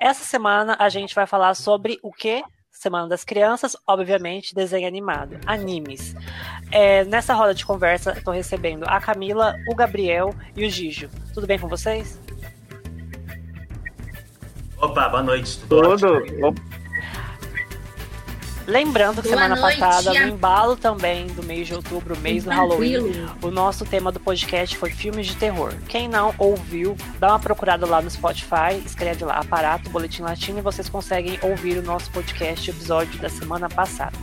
Essa semana a gente vai falar sobre o que? Semana das Crianças, obviamente, desenho animado, animes. É, nessa roda de conversa, estou recebendo a Camila, o Gabriel e o Gijo. Tudo bem com vocês? Opa, boa noite. Tudo, Tudo. Lembrando que Boa semana noite, passada, no embalo também do mês de outubro, mês do. Halloween, o nosso tema do podcast foi filmes de terror. Quem não ouviu, dá uma procurada lá no Spotify, escreve lá Aparato Boletim Latino e vocês conseguem ouvir o nosso podcast episódio da semana passada.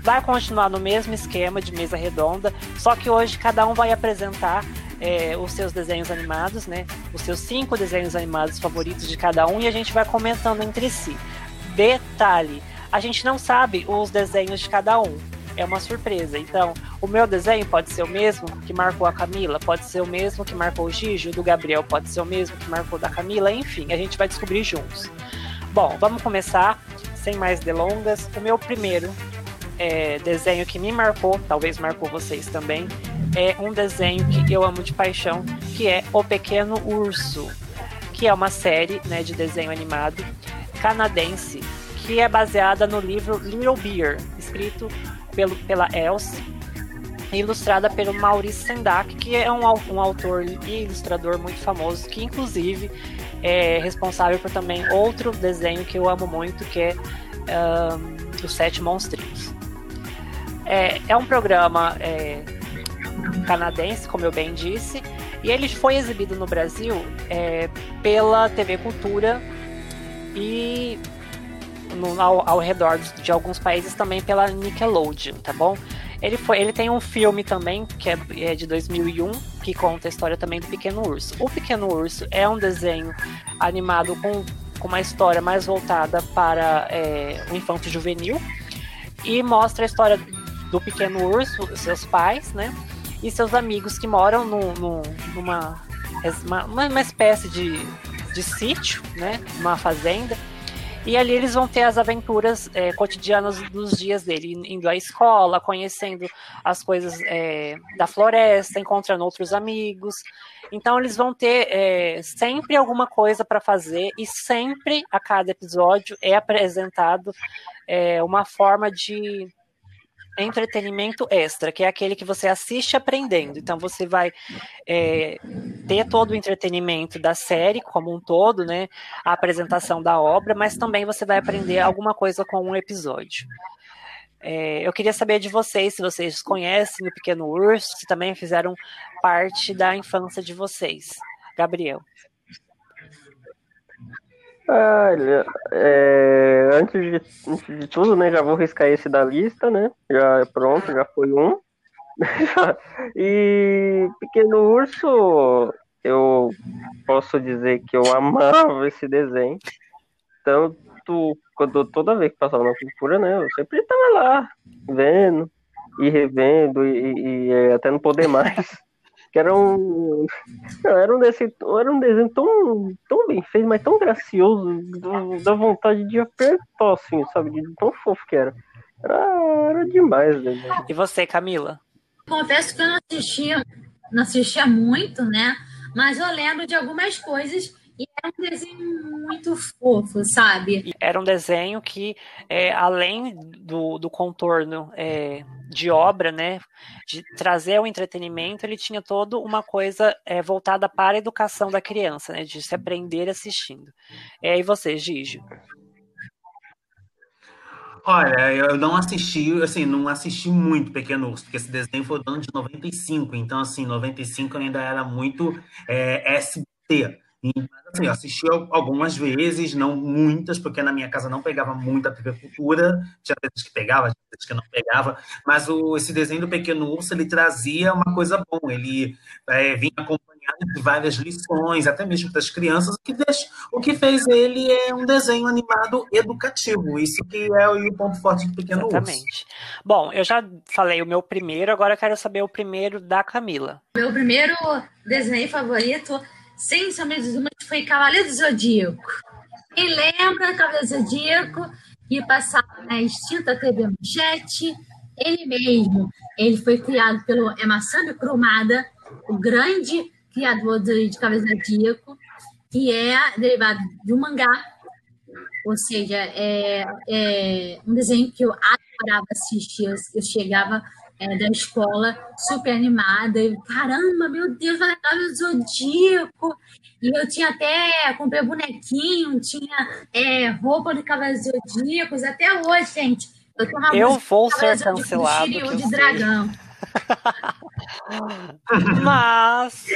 Vai continuar no mesmo esquema de mesa redonda, só que hoje cada um vai apresentar é, os seus desenhos animados, né? Os seus cinco desenhos animados favoritos de cada um e a gente vai comentando entre si. Detalhe: a gente não sabe os desenhos de cada um. É uma surpresa. Então, o meu desenho pode ser o mesmo que marcou a Camila, pode ser o mesmo que marcou o Gigi, o do Gabriel pode ser o mesmo que marcou da Camila, enfim, a gente vai descobrir juntos. Bom, vamos começar, sem mais delongas. O meu primeiro é, desenho que me marcou, talvez marcou vocês também, é um desenho que eu amo de paixão, que é O Pequeno Urso, que é uma série né, de desenho animado canadense, que é baseada no livro Little Bear, escrito pelo, pela Else, e ilustrada pelo Maurice Sendak, que é um, um autor e ilustrador muito famoso, que inclusive é responsável por também outro desenho que eu amo muito, que é ahn, Os Sete Monstrinhos. É, é um programa é, canadense, como eu bem disse, e ele foi exibido no Brasil é, pela TV Cultura e no- ao, ao redor de, alguns países também pela Nickelodeon, tá bom? Ele, foi, ele tem um filme também, que é, é de 2001, que conta a história também do Pequeno Urso. O Pequeno Urso é um desenho animado com, com uma história mais voltada para é, o infanto juvenil e mostra a história do pequeno urso, seus pais, né? E seus amigos que moram no, no- numa uma, uma espécie de, de sítio, né? Uma fazenda. E ali eles vão ter as aventuras é, cotidianas dos dias dele, indo à escola, conhecendo as coisas é, da floresta, encontrando outros amigos. Então eles vão ter é, sempre alguma coisa para fazer e sempre a cada episódio é apresentado é, uma forma de entretenimento extra, que é aquele que você assiste aprendendo. Então você vai é, ter todo o entretenimento da série como um todo, né? A apresentação da obra, mas também você vai aprender alguma coisa com um episódio. É, eu queria saber de vocês se vocês conhecem o Pequeno Urso, se também fizeram parte da infância de vocês. Gabriel. Olha, é, antes, de, antes de tudo, né, já vou riscar esse da lista, né? Já é pronto, já foi um. e Pequeno Urso, eu posso dizer que eu amava esse desenho. Tanto quando toda vez que passava na cultura, né? Eu sempre estava lá, vendo e revendo e, e- e até não poder mais. Que era um. Não, era um desenho, era um desenho tão, tão bem feito, mas tão gracioso, do- da vontade de apertar, assim, sabe? De tão fofo que era. Era, era demais, né? E você, Camila? Confesso que eu não assistia, não assistia muito, né? Mas eu lembro de algumas coisas e era um desenho muito fofo, sabe? Era um desenho que, é, além do, do contorno é, de obra, né, de trazer o entretenimento, ele tinha toda uma coisa é, voltada para a educação da criança, né, de se aprender assistindo. É, e você, Gigi? Olha, eu não assisti, assim, não assisti muito Pequeno Urso, porque esse desenho foi do ano de 95, então, assim, 95 ainda era muito é, SBT. Mas, assim, eu assisti al- algumas vezes, não muitas, porque na minha casa não pegava muito a TV Cultura, tinha vezes que pegava, tinha vezes que não pegava, mas o, esse desenho do Pequeno Urso, ele trazia uma coisa boa, ele é, vinha acompanhado de várias lições, até mesmo das crianças, o que, deixa, o que fez ele é um desenho animado educativo, isso que é o, o ponto forte do Pequeno Urso. Exatamente. Bom, eu já falei o meu primeiro, agora eu quero saber o primeiro da Camila. Meu primeiro desenho favorito, sem sombra de dúvidas, foi Cavaleiro do Zodíaco. Quem lembra Cavaleiro do Zodíaco que passava na extinta TV Manchete? Ele mesmo. Ele foi criado pelo Emasami Kurumada, o grande criador de, de Cavaleiro do Zodíaco. que é derivado de um mangá, ou seja, é, é um desenho que eu adorava assistir. Eu chegava é, da escola super animada, e caramba, meu Deus, vai estar o Zodíaco. E eu tinha até, comprei bonequinho, tinha é, roupa do Cavaleiro Zodíacos, até hoje, gente. Eu, eu vou ser cancelado. De dragão. Mas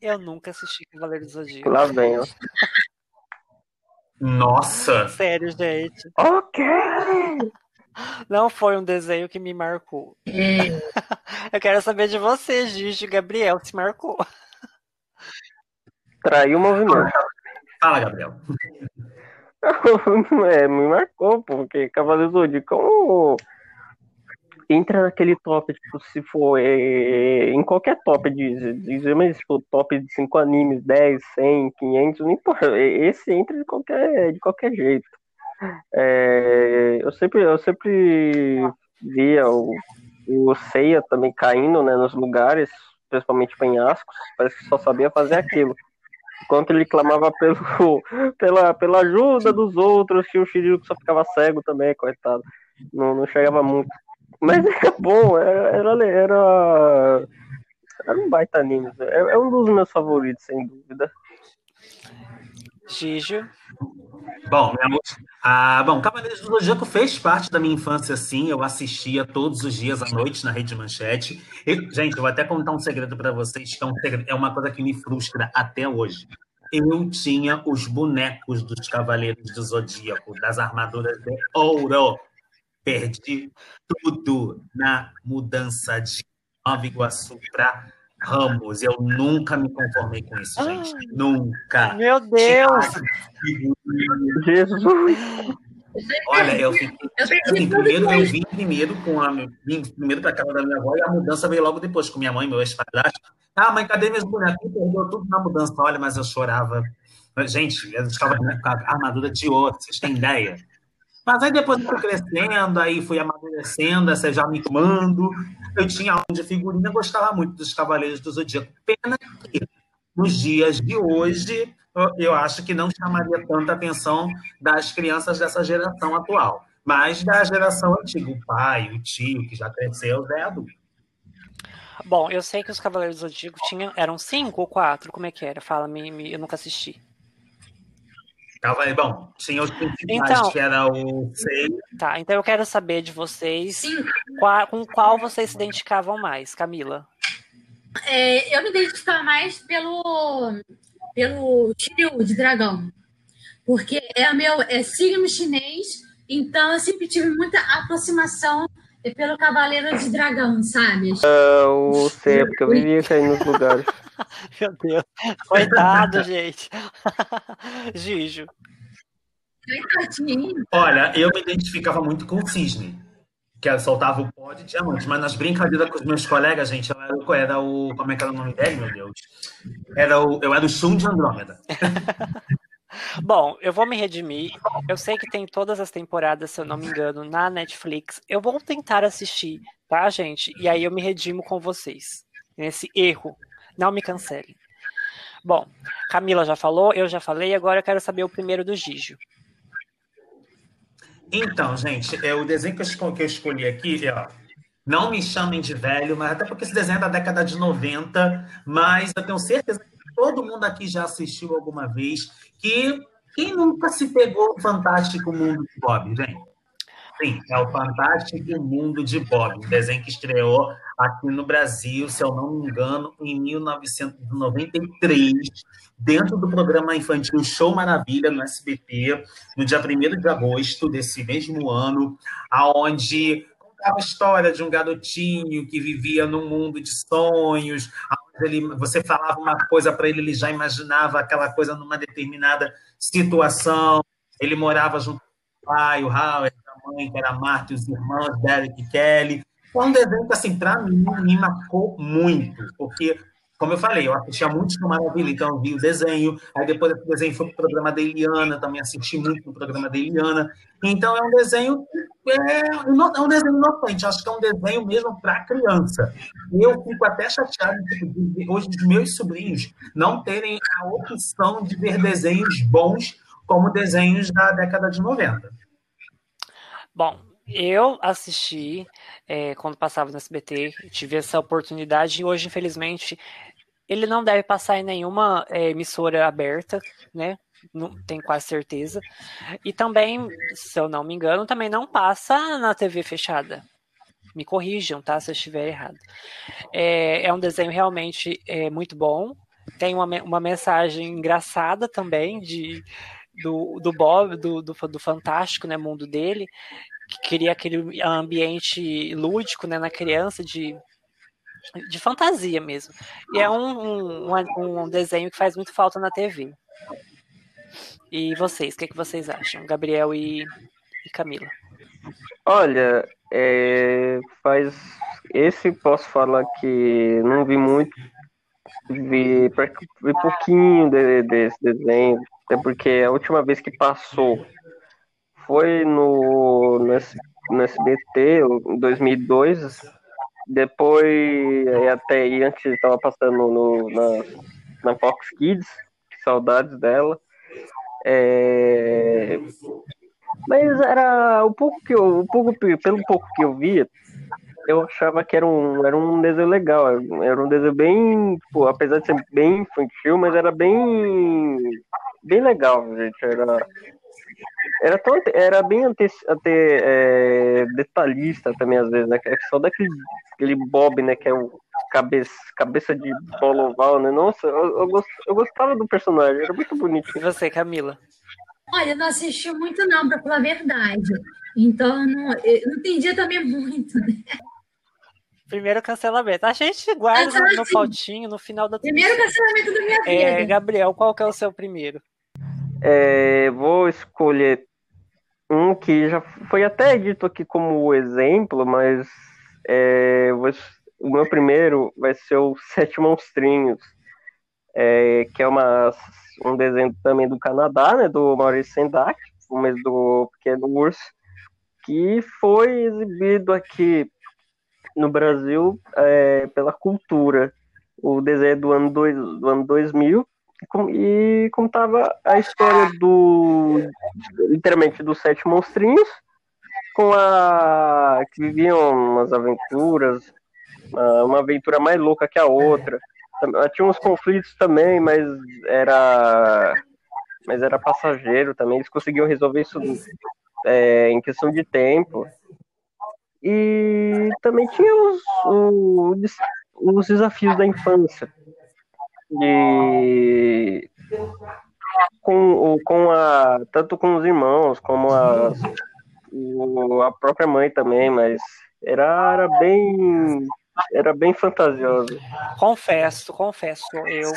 eu nunca assisti Cavaleiro do Zodíaco. Lá vem, ó. Nossa! Sério, gente. Ok! Não foi um desenho que me marcou. É. eu quero saber de você, Gigi Gabriel, se marcou. Traiu o movimento. Fala, Gabriel. é, me marcou, porque Cavaleiro do Zodíaco um entra naquele top, tipo, se for é, em qualquer top de, de, mas, tipo, top de 5 animes, 10, 100, 500, não importa, esse entra de qualquer, de qualquer jeito. É, eu sempre, eu sempre via o, o Seiya também caindo, né, nos lugares, principalmente penhascos, parece que só sabia fazer aquilo. Enquanto ele clamava pelo, pela, pela ajuda dos outros, tinha o Shiryu que só ficava cego também, coitado. Não, não chegava muito. Mas era bom, era, era, era, era um baita anime. É, é um dos meus favoritos, sem dúvida. Gigi. Bom, ah, bom, Cavaleiros do Zodíaco fez parte da minha infância, sim. Eu assistia todos os dias à noite na Rede Manchete. E, gente, eu vou até contar um segredo para vocês, que é, um segredo, é uma coisa que me frustra até hoje. Eu tinha os bonecos dos Cavaleiros do Zodíaco, das armaduras de ouro. Perdi tudo na mudança de Nova Iguaçu para Ramos. Eu nunca me conformei com isso, gente. Ai, nunca. Meu Deus! Jesus! Olha, eu fiquei. Assim, primeiro eu vim primeiro com a vim primeiro para casa da minha avó e a mudança veio logo depois com minha mãe, meu ex-padrasto. Ah, mãe, cadê meus bonecos? Perdeu tudo na mudança. Olha, mas eu chorava. Gente, eu estava com a armadura de ouro, vocês têm ideia? Mas aí depois eu fui crescendo, aí fui amadurecendo, essa já me tomando. Eu tinha aula de figurinha, gostava muito dos Cavaleiros do Zodíaco. Pena que nos dias de hoje eu acho que não chamaria tanta atenção das crianças dessa geração atual. Mas da geração antiga, o pai, o tio, que já cresceu, é adulto. Bom, eu sei que os Cavaleiros do Zodíaco tinham, eram cinco ou quatro, como é que era? Fala, me, me eu nunca assisti. Bom, tinha os principais, então, que era o Sei. Tá, então eu quero saber de vocês qual, com qual vocês se identificavam mais, Camila. É, eu me identificava mais pelo, pelo Shiryu de dragão. Porque é meu é signo chinês, então eu sempre tive muita aproximação pelo Cavaleiro de Dragão, sabe? Uh, o sei, porque eu vivia caindo nos lugares. Meu Deus. Coitado, gente. Gijo. Olha, eu me identificava muito com o cisne, que soltava o pó de diamante, mas nas brincadeiras com os meus colegas, gente, eu era, o, era o. Como é que era o nome dele, meu Deus? Era o, eu era o Shun de Andrômeda. Bom, eu vou me redimir. Eu sei que tem todas as temporadas, se eu não me engano, na Netflix. Eu vou tentar assistir, tá, gente? E aí eu me redimo com vocês. Nesse erro não me cancele. Bom, Camila já falou, eu já falei, agora eu quero saber o primeiro do Gigio. Então, gente, é o desenho que eu, que eu escolhi aqui, ó, não me chamem de velho, mas até porque esse desenho é da década de 90, mas eu tenho certeza que todo mundo aqui já assistiu alguma vez, que quem nunca se pegou no Fantástico Mundo de Bob, gente? Sim, é o Fantástico Mundo de Bob, um desenho que estreou aqui no Brasil, se eu não me engano, em 1993, dentro do programa infantil Show Maravilha, no SBT, no dia 1 de agosto desse mesmo ano, aonde contava a história de um garotinho que vivia num mundo de sonhos, ele, você falava uma coisa para ele, ele já imaginava aquela coisa numa determinada situação, ele morava junto com o pai, o Howard, mãe, que era Marta, os irmãos, Derek e Kelly. Foi um desenho que, assim, para mim, me marcou muito, porque, como eu falei, eu assistia muito no Maravilha, então eu vi o desenho, aí depois esse desenho foi pro programa da Eliana, também assisti muito no programa da Eliana. Então é um desenho é, é um desenho inocente, acho que é um desenho mesmo para criança. Eu fico até chateado tipo, de hoje os meus sobrinhos não terem a opção de ver desenhos bons como desenhos da década de 90. Bom, eu assisti é, quando passava no SBT, tive essa oportunidade e hoje, infelizmente, ele não deve passar em nenhuma é, emissora aberta, né? não tenho quase certeza. E também, se eu não me engano, também não passa na TV fechada. Me corrijam, tá? Se eu estiver errado. É, é um desenho realmente é, muito bom. Tem uma, uma mensagem engraçada também de, do, do Bob, do, do, do fantástico né, mundo dele, que queria aquele ambiente lúdico né, na criança, de de fantasia mesmo. E é um, um, um, desenho que faz muito falta na TV. E vocês, o que, é que vocês acham? Gabriel e, e Camila. Olha, é, faz. Esse posso falar que não vi muito. Vi, vi pouquinho de, desse desenho. É porque a última vez que passou foi no, no, no SBT, em 2002. Depois, até aí, antes estava passando no, na, na Fox Kids. Saudades dela. É... Mas era o pouco que eu, o pouco, pelo pouco que eu via, eu achava que era um, era um desenho legal. Era um desenho bem, tipo, apesar de ser bem infantil, mas era bem, bem legal, gente. Era, era, tão, era bem ante, até, é, detalhista também, às vezes, né? É só daquele aquele Bob, né? Que é o cabeça, cabeça de bola oval, né? Nossa, eu, eu, gost, eu gostava do personagem, era muito bonito. E você, Camila? Olha, eu não assisti muito, não, para falar a verdade. Então, não, eu não entendia também muito, né? Primeiro cancelamento. A gente guarda então, no, no assim, no final da Primeiro cancelamento da minha é, vida. É, Gabriel, qual que é o seu primeiro? É, vou escolher um que já foi até dito aqui como exemplo, mas é, vou, o meu primeiro vai ser o Sete Monstrinhos, é, que é uma, um desenho também do Canadá, né, do Maurice Sendak, o mesmo do Pequeno Urso, que foi exibido aqui no Brasil é, pela Cultura. O desenho do ano, dois, do ano 2000, e contava a história do literalmente dos sete monstrinhos com a que viviam umas aventuras uma aventura mais louca que a outra. Tinha uns conflitos também mas era mas era passageiro também eles conseguiam resolver isso é, em questão de tempo. E também tinha os, os, os desafios da infância de com, com a tanto com os irmãos como a, a própria mãe também, mas era, era bem era bem fantasioso. Confesso, confesso eu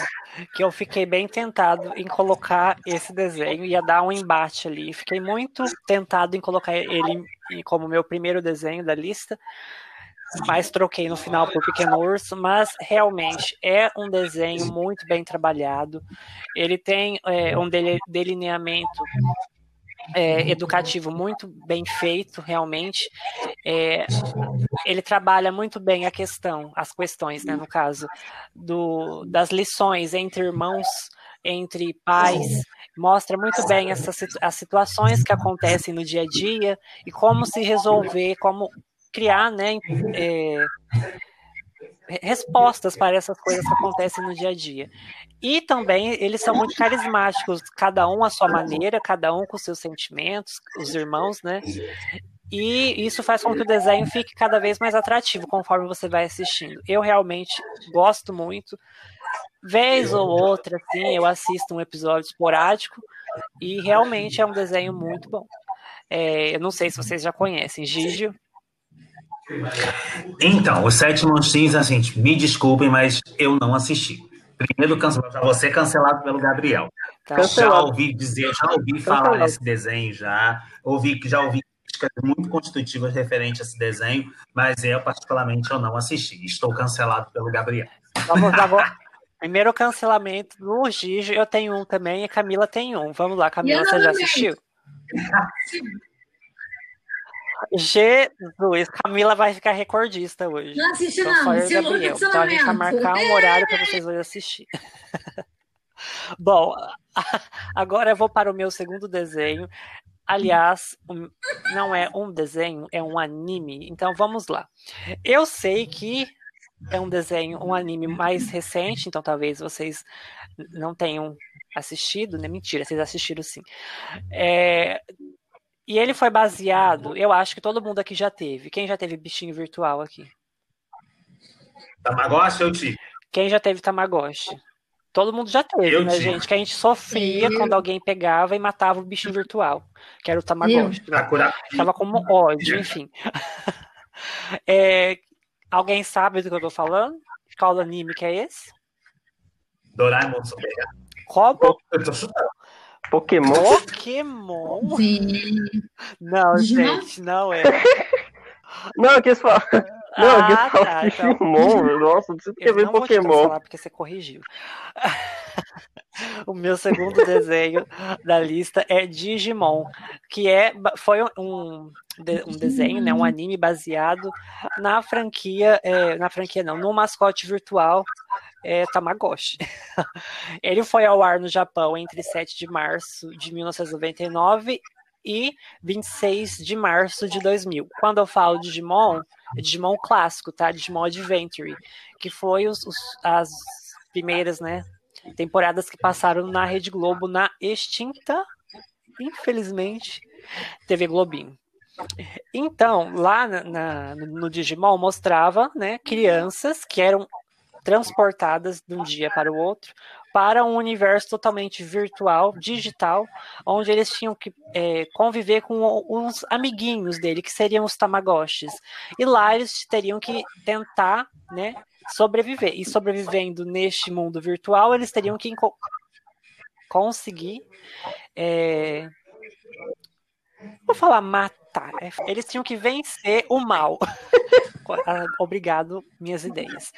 que eu fiquei bem tentado em colocar esse desenho, ia dar um embate ali. Fiquei muito tentado em colocar ele como meu primeiro desenho da lista, mas troquei no final por Pequeno Urso, mas realmente é um desenho muito bem trabalhado. Ele tem é, um delineamento é, educativo muito bem feito, realmente. É, ele trabalha muito bem a questão, as questões, né, no caso, do, das lições entre irmãos, entre pais, mostra muito bem essas as situações que acontecem no dia a dia e como se resolver, como criar né, é, respostas para essas coisas que acontecem no dia a dia. E também eles são muito carismáticos, cada um à sua maneira, cada um com seus sentimentos, os irmãos, né? E isso faz com que o desenho fique cada vez mais atrativo conforme você vai assistindo. Eu realmente gosto muito. Vez ou outra, assim, eu assisto um episódio esporádico e realmente é um desenho muito bom. É, eu não sei se vocês já conhecem. Gigio, então, os Sete Monstrinhos, assim, me desculpem, mas eu não assisti. Primeiro cancelado, já você cancelado pelo Gabriel. Tá. Já ouvi dizer, já ouvi falar desse desenho, já ouvi já ouvi críticas muito constitutivas referente a esse desenho, mas eu particularmente eu não assisti. Estou cancelado pelo Gabriel. Vamos agora. Primeiro cancelamento do Gigi, eu tenho um também e a Camila tem um. Vamos lá, Camila, você já assistiu? Jesus, Camila vai ficar recordista hoje. Não não. só e Se Gabriel. Então a gente vai marcar um horário para vocês irem assistir. Bom, agora eu vou para o meu segundo desenho. Aliás, não é um desenho, é um anime. Então vamos lá. Eu sei que é um desenho, um anime mais recente, então talvez vocês não tenham assistido, né? Mentira, vocês assistiram sim. É, E ele foi baseado, eu acho que todo mundo aqui já teve. Quem já teve bichinho virtual aqui? Tamagotchi eu tive. Quem já teve Tamagotchi? Todo mundo já teve, Eu né, tive. gente? Que a gente sofria Eu. quando alguém pegava e matava o bichinho virtual, que era o Tamagotchi. né? Ficava como ódio, enfim. É, alguém sabe do que eu tô falando? Qual anime que é esse? Doraemon Super. Como? Eu tô chutando. Pokémon. Pokémon? Sim. Não, gente, não é. Não, eu quis falar. Não, eu quis Ah, falar tá, então. Digimon. Nossa, não sei porque veio não vou te Pokémon. falar porque você corrigiu. o meu segundo desenho da lista é Digimon, que é foi um, um desenho, né, um anime baseado na franquia, é, na franquia não, no mascote virtual é, Tamagotchi. Ele foi ao ar no Japão entre 7 de março de 1999 e 26 de março de 2000. Quando eu falo Digimon, é Digimon clássico, tá? Digimon Adventure, que foi os, os- as primeiras, né, temporadas que passaram na Rede Globo na extinta, infelizmente, TV Globinho. Então, lá na- na- no Digimon mostrava, né, crianças que eram transportadas de um dia para o outro para um universo totalmente virtual, digital, onde eles tinham que é, conviver com os amiguinhos dele, que seriam os Tamagotchis. E lá eles teriam que tentar, né, sobreviver. E sobrevivendo neste mundo virtual, eles teriam que conseguir. é, Vou falar matar. É, Eles tinham que vencer o mal. Ah, Obrigado, minhas ideias.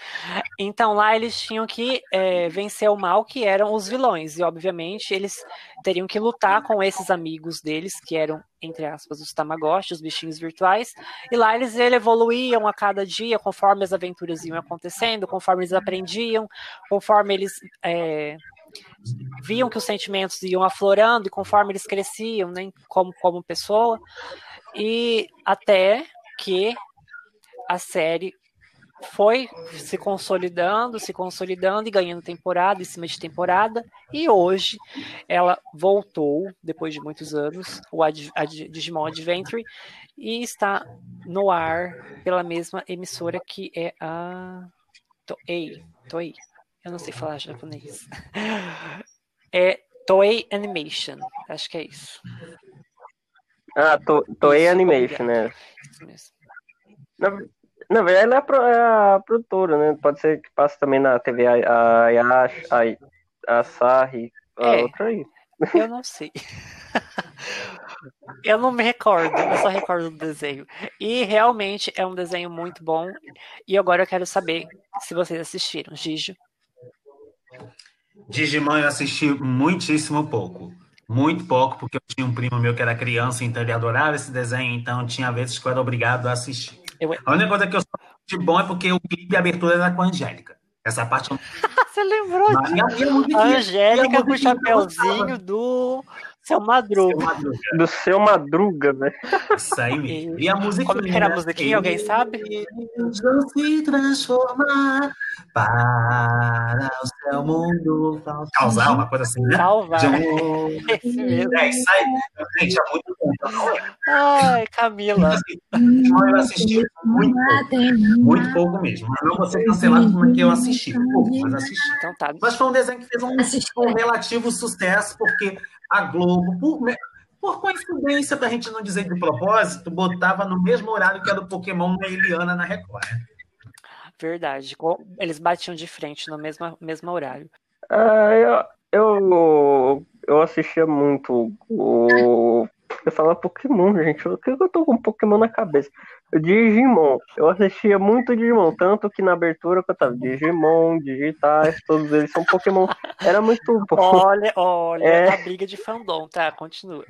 Então lá eles tinham que é, vencer o mal, que eram os vilões. E obviamente eles teriam que lutar com esses amigos deles, que eram, entre aspas, os Tamagotchi, os bichinhos virtuais. E lá eles ele, evoluíam a cada dia, conforme as aventuras iam acontecendo, conforme eles aprendiam, conforme eles. é, viam que os sentimentos iam aflorando e conforme eles cresciam, né, como, como pessoa, e até que a série foi se consolidando, se consolidando e ganhando temporada em cima de temporada, e hoje ela voltou, depois de muitos anos, o Ad, Ad, Digimon Adventure, e está no ar pela mesma emissora que é a Toei. Toei. Eu não sei falar japonês. É Toei Animation. Acho que é isso. Ah, to, Toei Isso, Animation, né? Na, na verdade, ela é a, pro- é a produtora, né? Pode ser que passe também na TV a, a Yash, a, a Sarri, a É. outra aí. Eu não sei. Eu não me recordo, eu só recordo do desenho. E realmente é um desenho muito bom. E agora eu quero saber se vocês assistiram. Gijo. Digimon eu assisti muitíssimo pouco. Muito pouco, porque eu tinha um primo meu que era criança, então ele adorava esse desenho, então tinha vezes que eu era obrigado a assistir. Eu- A única coisa que eu só de bom é porque o clipe de abertura era com a Angélica. Essa parte eu Você lembrou disso? E e e a Angélica com o chapéuzinho do seu Madruga. Madruga. Do seu Madruga, né? Isso aí mesmo. E a musiquinha. Como que era a musiquinha? Alguém sabe? Eles vão se transformar para o seu mundo causar uma coisa assim, né? Salvar. De um-. É, isso aí. Gente, é muito bom. Então, Ai, Camila. assim, eu assisti muito pouco. Muito pouco mesmo. Mas não vou ser cancelado porque eu assisti. Pouco, mas assisti. Então tá. Mas foi um desenho que fez um, um relativo sucesso, porque a Globo, por, por coincidência, pra gente não dizer de propósito, botava no mesmo horário que era o Pokémon da Eliana na Record. Verdade. Eles batiam de frente no mesmo, mesmo horário. Ah, eu, eu, eu assistia muito o. Eu falava Pokémon, gente. Por que eu tô com Pokémon na cabeça? Digimon. Eu assistia muito Digimon, tanto que na abertura eu tava Digimon, digitais, todos eles são Pokémon. Era muito bom. Olha, olha, É. a briga de fandom, tá? Continua.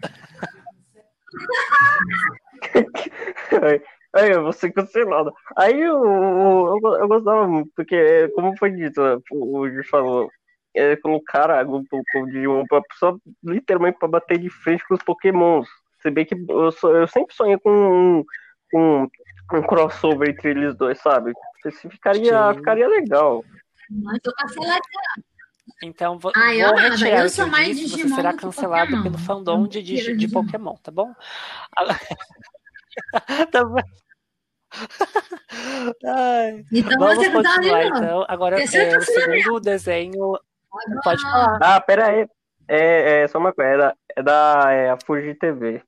Aí eu vou ser cancelado. Aí eu, eu, eu gostava muito, porque, como foi dito, o Gil falou, é, colocaram o Digimon só literalmente para bater de frente com os Pokémons. Se bem que eu, sou, eu sempre sonhei com um, um, um, crossover entre eles dois, sabe? Ficaria, ficaria legal. Mas eu cancelado. Então vou, Ah, eu vou amava. retirar Eu sou mais disse, você Digimon será cancelado Pokémon. pelo fandom de, de, de Digimon. Pokémon, tá bom? Tá bom. Ai, Então vamos você não tá continuar então. Agora é, tá o segundo desenho. Pode falar. Ah, pera aí. É, é só uma coisa, é da, é da é a Fuji TV.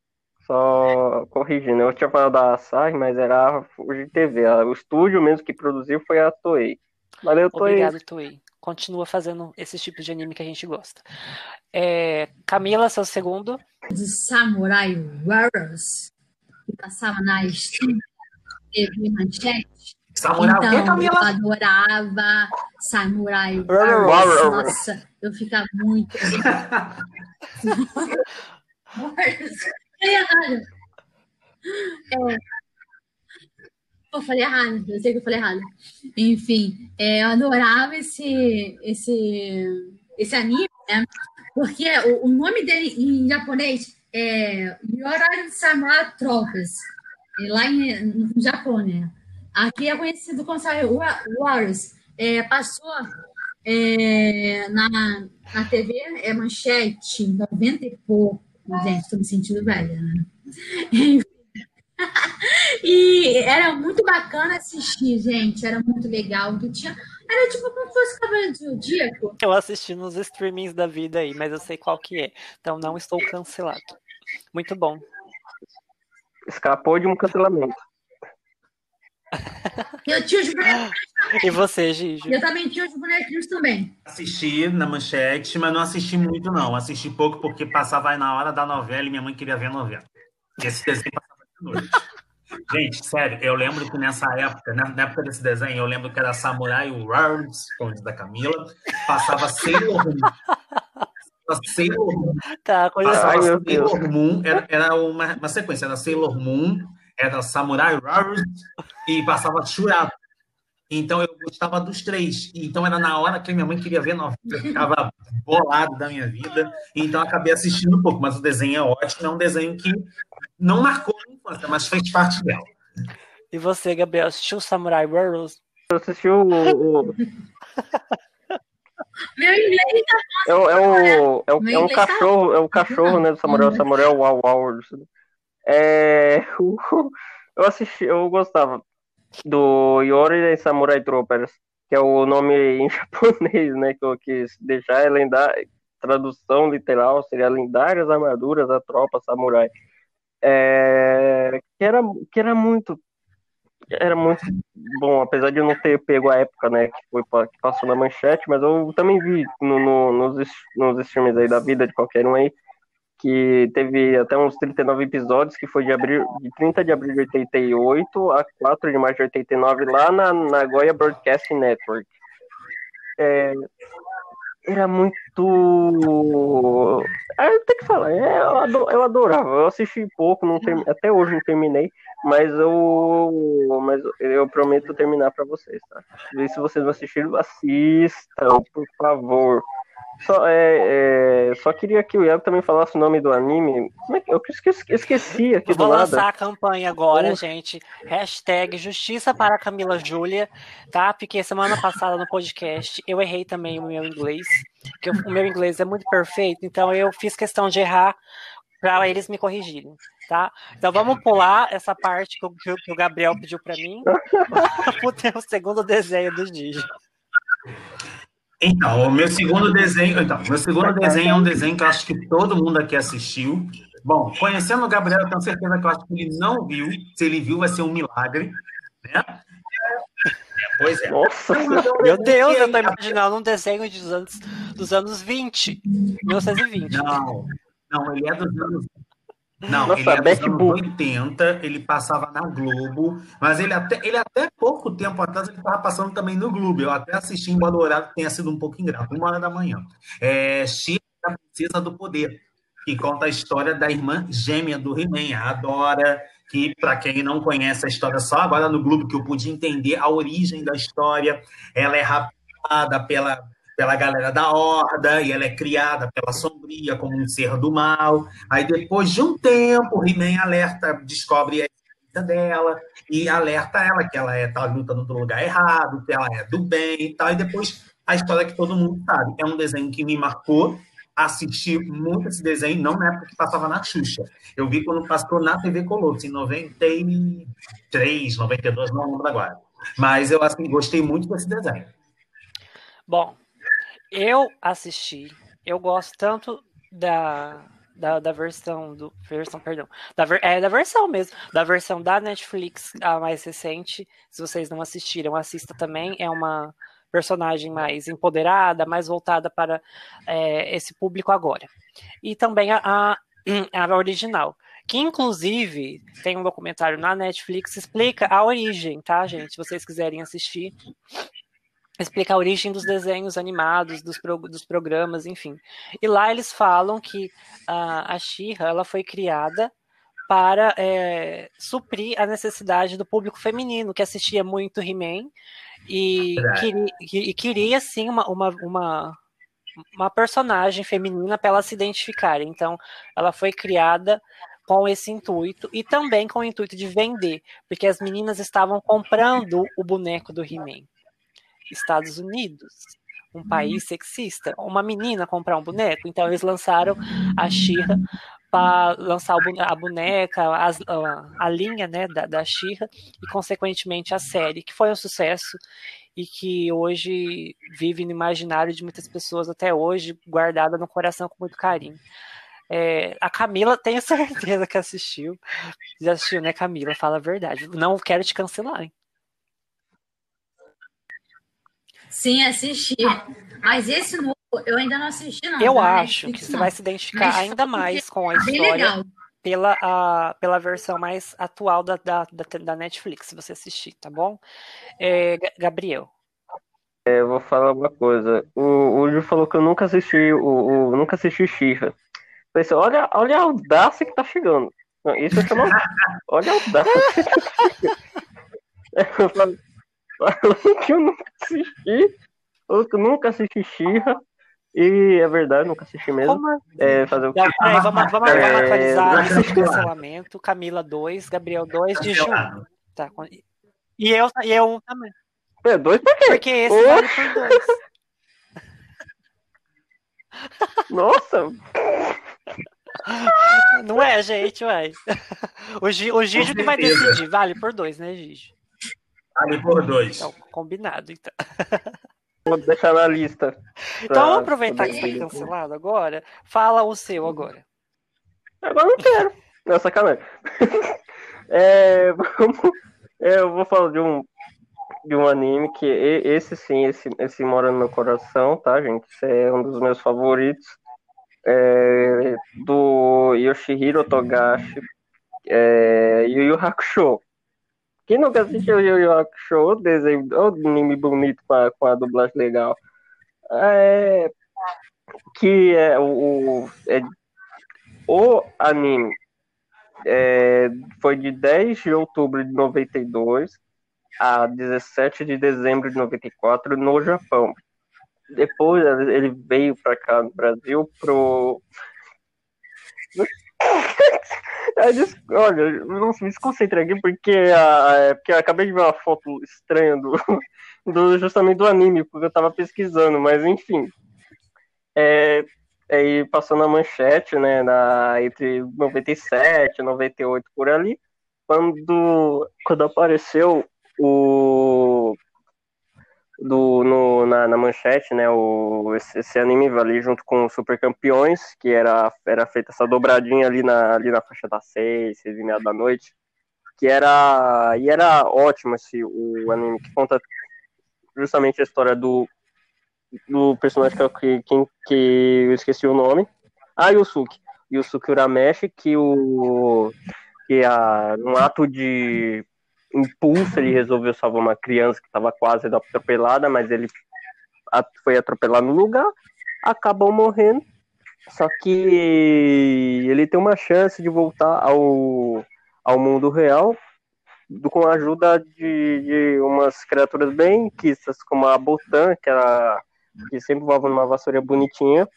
Só corrigindo, eu tinha falado da Asahi, mas era a Fuji TV. O estúdio mesmo que produziu foi a Toei. Valeu, Toei. Obrigado, Toei. Continua fazendo esses tipos de anime que a gente gosta. É, Camila, seu segundo. de Samurai Warriors, que passava na Steam, TV Manchete. Samurai o quê, Então, eu Camila? adorava Samurai Warriors. Nossa, eu ficava muito. Falei errado. É. Eu falei errado, eu sei que eu falei errado. Enfim, é, eu adorava esse, esse, esse anime, né? Porque o, o nome dele em japonês é Yoran Samurai Tropas, é lá em, no Japão, né? Aqui é conhecido como Warriors. É, passou é, na, na TV, é manchete, 90 e pouco. Gente, tô me sentindo velha, né? E era muito bacana assistir, gente. Era muito legal. Que tinha... Era tipo como se fosse Cavaleiro do Zodíaco. Eu assisti nos streamings da vida aí, mas eu sei qual que é. Então não estou cancelado. Muito bom. Escapou de um cancelamento. Eu tinha os bonequinhos. E você, Gigi? Eu também tinha os bonequinhos também. Assisti na manchete, mas não assisti muito, não. Assisti pouco porque passava aí na hora da novela e minha mãe queria ver a novela. E esse desenho passava de noite. Gente, sério, eu lembro que nessa época, na época desse desenho, eu lembro que era Samurai Worlds, como da Camila, passava Sailor Moon. Passava Sailor Moon, Tá, coisa passava Ai. Sailor Moon era, era uma, uma sequência, era Sailor Moon, era Samurai Worlds e passava Shurato. Então eu gostava dos três. Então era na hora que minha mãe queria ver novela, eu ficava bolado da minha vida. Então eu acabei assistindo um pouco, mas o desenho é ótimo, é um desenho que não marcou a minha infância, mas fez parte dela. E você, Gabriel, assistiu Samurai Warriors? Você assistiu o. o- Meu inglês é, o- é, o, é, o, é um inglês tá- cachorro, é o cachorro, né, do Samurai, o Samurai Wow Wow. É, o- eu assisti, eu gostava do Yori Samurai Troopers, que é o nome em japonês, né, que eu quis deixar, é lendário, tradução literal seria lendárias armaduras da tropa samurai. É, que era que era muito era muito bom, apesar de eu não ter pego a época, né, que foi que passou na manchete, mas eu também vi no, no- nos, nos streams aí da vida de qualquer um aí, que teve até uns 39 episódios, que foi de, abril, de 30 de abril de 88 a 4 de março de 89, lá na Nagoya Broadcasting Network. É, era muito. Ah, eu tenho que falar, é, eu, ado- eu adorava. Eu assisti pouco, não termi- até hoje não terminei, mas eu, mas eu prometo terminar para vocês, tá? E se vocês não assistiram, assistam, por favor. Só, é, é, só queria que o Iago também falasse o nome do anime. Como é que- eu esqueci, esqueci aqui Eu do vou nada. lançar a campanha agora, gente. Hashtag Justiça para Camila Júlia, tá? Porque semana passada no podcast eu errei também o meu inglês, porque o meu inglês é muito perfeito, então eu fiz questão de errar para eles me corrigirem, tá? Então vamos pular essa parte que o, que o- Gabriel pediu para mim. Vamos ter o segundo desenho do Digi. Então, o meu segundo desenho. Então, meu segundo desenho é um desenho que eu acho que todo mundo aqui assistiu. Bom, conhecendo o Gabriel, eu tenho certeza que eu acho que ele não viu. Se ele viu, vai ser um milagre. Né? É, pois é. Nossa, Meu Deus, eu tô imaginando um desenho dos anos, dos anos 20, 1920. Não, não, ele é dos anos. Não, Nossa, ele é dos Beck anos Bull. 80, ele passava na Globo, mas ele até, ele até pouco tempo atrás ele estava passando também no Globo. Eu até assisti, embora o horário tenha sido um pouco ingrato, uma hora da manhã. É Chica, a Princesa do Poder, que conta a história da irmã gêmea do He-Man, a Dora, que, para quem não conhece a história, só agora no Globo que eu pude entender a origem da história. Ela é raptada pela, pela galera da Horda e ela é criada pela Sombria como um ser do mal. Aí, depois de um tempo, He-Man alerta, descobre a existência dela e alerta ela que ela é tá lutando no lugar errado, que ela é do bem e tal. E depois a história que todo mundo sabe. É um desenho que me marcou assisti muito esse desenho, não na época que passava na Xuxa. Eu vi quando passou na TV Colosso, em 93, 92, não lembro agora. Mas eu assim, gostei muito desse desenho. Bom, eu assisti, eu gosto tanto da, da, da versão do. Versão, perdão. Da, é, da versão mesmo. Da versão da Netflix, a mais recente. Se vocês não assistiram, assista também. É uma personagem mais empoderada, mais voltada para é, esse público agora. E também a, a, a original que inclusive tem um documentário na Netflix explica a origem, tá, gente? Se vocês quiserem assistir, explica a origem dos desenhos animados, dos, pro, dos programas, enfim. E lá eles falam que uh, a Shira ela foi criada para é, suprir a necessidade do público feminino que assistia muito He-Man e, queria, e queria sim uma, uma, uma, uma personagem feminina para ela se identificar. Então, ela foi criada com esse intuito e também com o intuito de vender, porque as meninas estavam comprando o boneco do He-Man. Estados Unidos, um país sexista, uma menina comprar um boneco, então eles lançaram a Shira para lançar a boneca, a, a, linha né, da, da Xirra e, consequentemente, a série, que foi um sucesso e que hoje vive no imaginário de muitas pessoas até hoje, guardada no coração com muito carinho. É, a Camila, tenho certeza que assistiu. Já assistiu, né, Camila? Fala a verdade. Não quero te cancelar, hein? Sim, assisti. Mas esse novo eu ainda não assisti, não. Eu acho Netflix, que você vai se identificar Mas, ainda mais com a história pela, a, pela versão mais atual da, da, da, Netflix, se você assistir, tá bom? É, Gabriel. É, eu vou falar uma coisa. O, o Ju falou que eu nunca assisti o, o nunca assisti Xirra. Pensei, olha, olha a audácia que tá chegando. Não, isso é não. olha a audácia tá falo, que eu nunca assisti. Eu nunca assisti Xirra. E é verdade, nunca assisti mesmo. Como? É, fazer o... Não, peraí, vamos, vamos, é... vamos atualizar a lista de cancelamento. Camila 2, Gabriel 2, Diju 1. Tá. E eu, e eu também. É, dois por quê? Porque esse oh. vale por dois. Nossa! Não é, gente, ué. O, G, o Gijo que vai decidir. Vale por dois, né, Gijo? Vale por dois. Então, combinado, então. Vou deixar na lista. Então vamos aproveitar que está cancelado agora. Fala o seu agora. Agora não quero. Não, sacanagem. é, vamos, é, eu vou falar de um, de um anime que esse sim, esse, esse mora no meu coração, tá, gente? Esse é um dos meus favoritos. É, do Yoshihiro Togashi, é, Yu Yu Hakusho. Quem nunca assistiu o Yu Yu o desenho, o anime bonito com a, com a dublagem legal. É, que é o, é, o anime é, foi de 10 de outubro de 92 a 17 de dezembro de 94 no Japão. Depois ele veio para cá no Brasil pro olha, não me desconcentre aqui porque, a, é, porque eu acabei de ver uma foto estranha do, do justamente do anime, porque eu tava pesquisando, mas enfim. É, aí passou na manchete, né, na, entre 97 e 98 por ali, quando, quando apareceu o do, no, na, na, manchete, né, o, esse, esse, anime ali junto com Super Campeões, que era, era feita essa dobradinha ali na, ali na faixa das seis, seis e meia da noite, que era, e era ótimo esse, o anime, que conta justamente a história do, do personagem que, que, que eu esqueci o nome, ah, Yusuke, Yusuke Urameshi, que o que a, um ato de impulso, ele resolveu salvar uma criança que estava quase atropelada, mas ele foi atropelado no lugar, acabou morrendo. Só que ele tem uma chance de voltar ao, ao mundo real com a ajuda de, de umas criaturas bem quistas, como a Botan, que era que sempre voava numa vassoura bonitinha,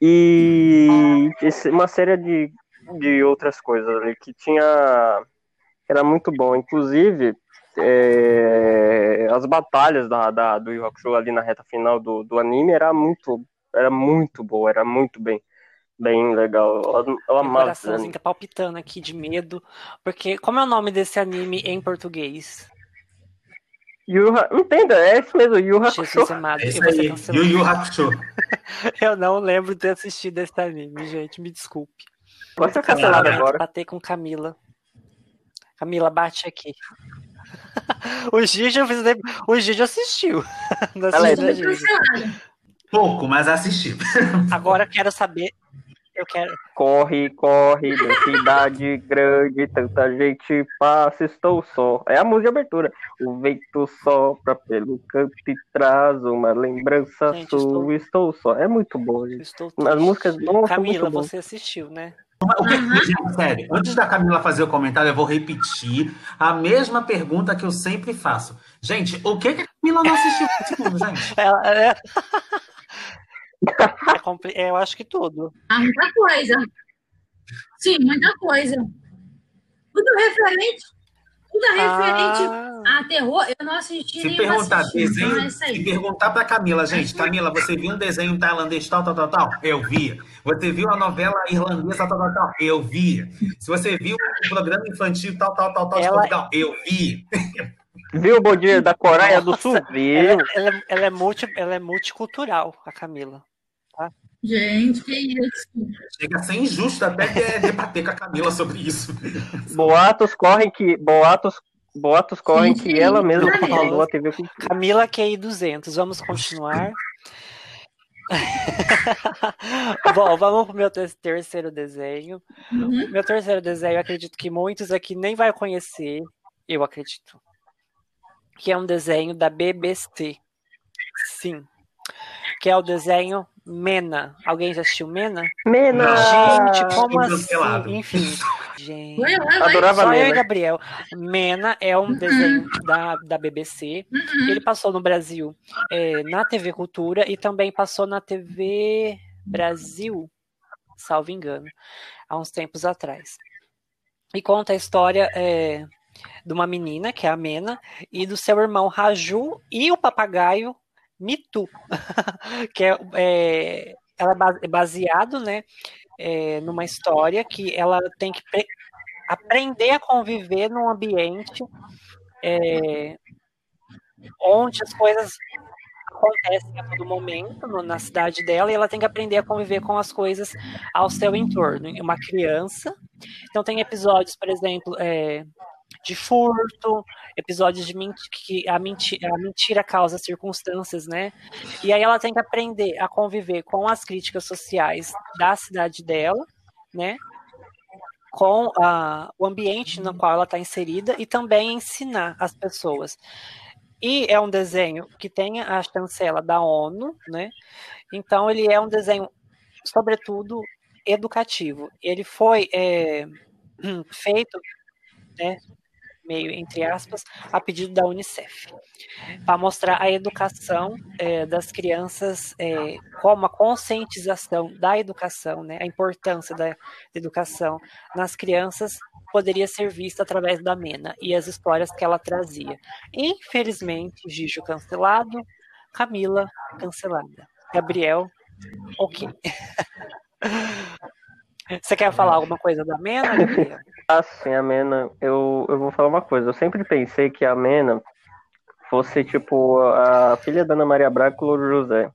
e uma série de, de outras coisas ali que tinha era muito bom. Inclusive, é, as batalhas da, da, do Yu Hakusho ali na reta final do, do anime era muito, era muito boa, era muito bem bem legal. Eu, eu Meu coraçãozinho tá palpitando aqui de medo. Porque como é o nome desse anime em português? Yu, entenda, é esse mesmo, Yu Hakusho. Amado, É eu isso aí. Yu Yu Hakusho. Eu não lembro de ter assistido esse anime, gente. Me desculpe. Pode ser cancelado agora. Bater com Camila. Camila, bate aqui. o Gigi, eu fiz... o Gigi assistiu. Não é assistiu. Pouco, mas assisti. Agora eu quero saber. Eu quero. Corre, corre, na cidade grande, tanta gente passa, estou só. É a música de abertura. O vento sopra pelo canto e traz uma lembrança Gente, sua, estou... só. É muito bom, gente. Estou As músicas, nossa, Camila, muito bom. você assistiu, né? O que, gente, sério, antes da Camila fazer o comentário, eu vou repetir a mesma pergunta que eu sempre faço. Gente, o que, que a Camila não assistiu nesse mundo, gente? Ela, é... É compli- é, eu acho que tudo. Ah, muita coisa. Sim, muita coisa. Tudo referente. Tudo referente Ah, a terror. Eu não assisti Se nem perguntar, assisti. É desenho, isso se perguntar pra Camila, gente, Camila, você viu um desenho tailandês tal, tal, tal, tal? Eu via. Você viu a novela irlandesa tal, tal, tal? Eu via. Se você viu o programa infantil tal, tal, tal, tal de Ela- Portugal? Eu via. Viu o Bom Dia da Coreia do Sul? ela, Viu? é- ela, é- ela é multi, ela é multicultural, a Camila. Gente, que isso. Chega a ser injusto até de- debater com a Camila sobre isso. Boatos correm que. Boatos, boatos correm Sim, que ela mesma sim. falou a TV Cultura. Camila QI 200, vamos continuar. Bom, vamos pro meu ter- terceiro desenho. Uhum. Meu terceiro desenho, eu acredito que muitos aqui nem vai conhecer, eu acredito. Que é um desenho da BBC. Sim. Que é o desenho Mena. Alguém já assistiu Mena? Mena! Gente, como assim? Enfim. Gente. Vai, vai, vai. Adorava Só eu e Mena. Gabriel. Mena é um desenho da, da BBC. Uhum. Ele passou no Brasil é, na TV Cultura e também passou na TV Brasil, salvo engano, há uns tempos atrás. E conta a história é, de uma menina, que é a Mena, e do seu irmão Raju e o papagaio Mitu, que é, é, ela é é baseado né, é, numa história que ela tem que pre- aprender a conviver num ambiente é, onde as coisas acontecem a todo momento no- na cidade dela e ela tem que aprender a conviver com as coisas ao seu entorno. Uma criança. Então tem episódios, por exemplo, é, de furto, episódios de menti que a mentira, a mentira causa circunstâncias, né? E aí ela tem que aprender a conviver com as críticas sociais da cidade dela, né? Com a, o ambiente no qual ela está inserida e também ensinar as pessoas. E é um desenho que tem a chancela da ONU, né? Então ele é um desenho, sobretudo, educativo. Ele foi é, feito, né, meio entre aspas, a pedido da Unicef, para mostrar a educação é, das crianças, é, como a conscientização da educação, né, a importância da educação nas crianças poderia ser vista através da Mena e as histórias que ela trazia. Infelizmente, Gijo cancelado, Camila cancelada, Gabriel, ok. Você quer falar alguma coisa da Mena, Gabriel? Assim, a Mena, eu, eu vou falar uma coisa. Eu sempre pensei que a Mena fosse, tipo, a filha da Ana Maria Braga com o Louro José.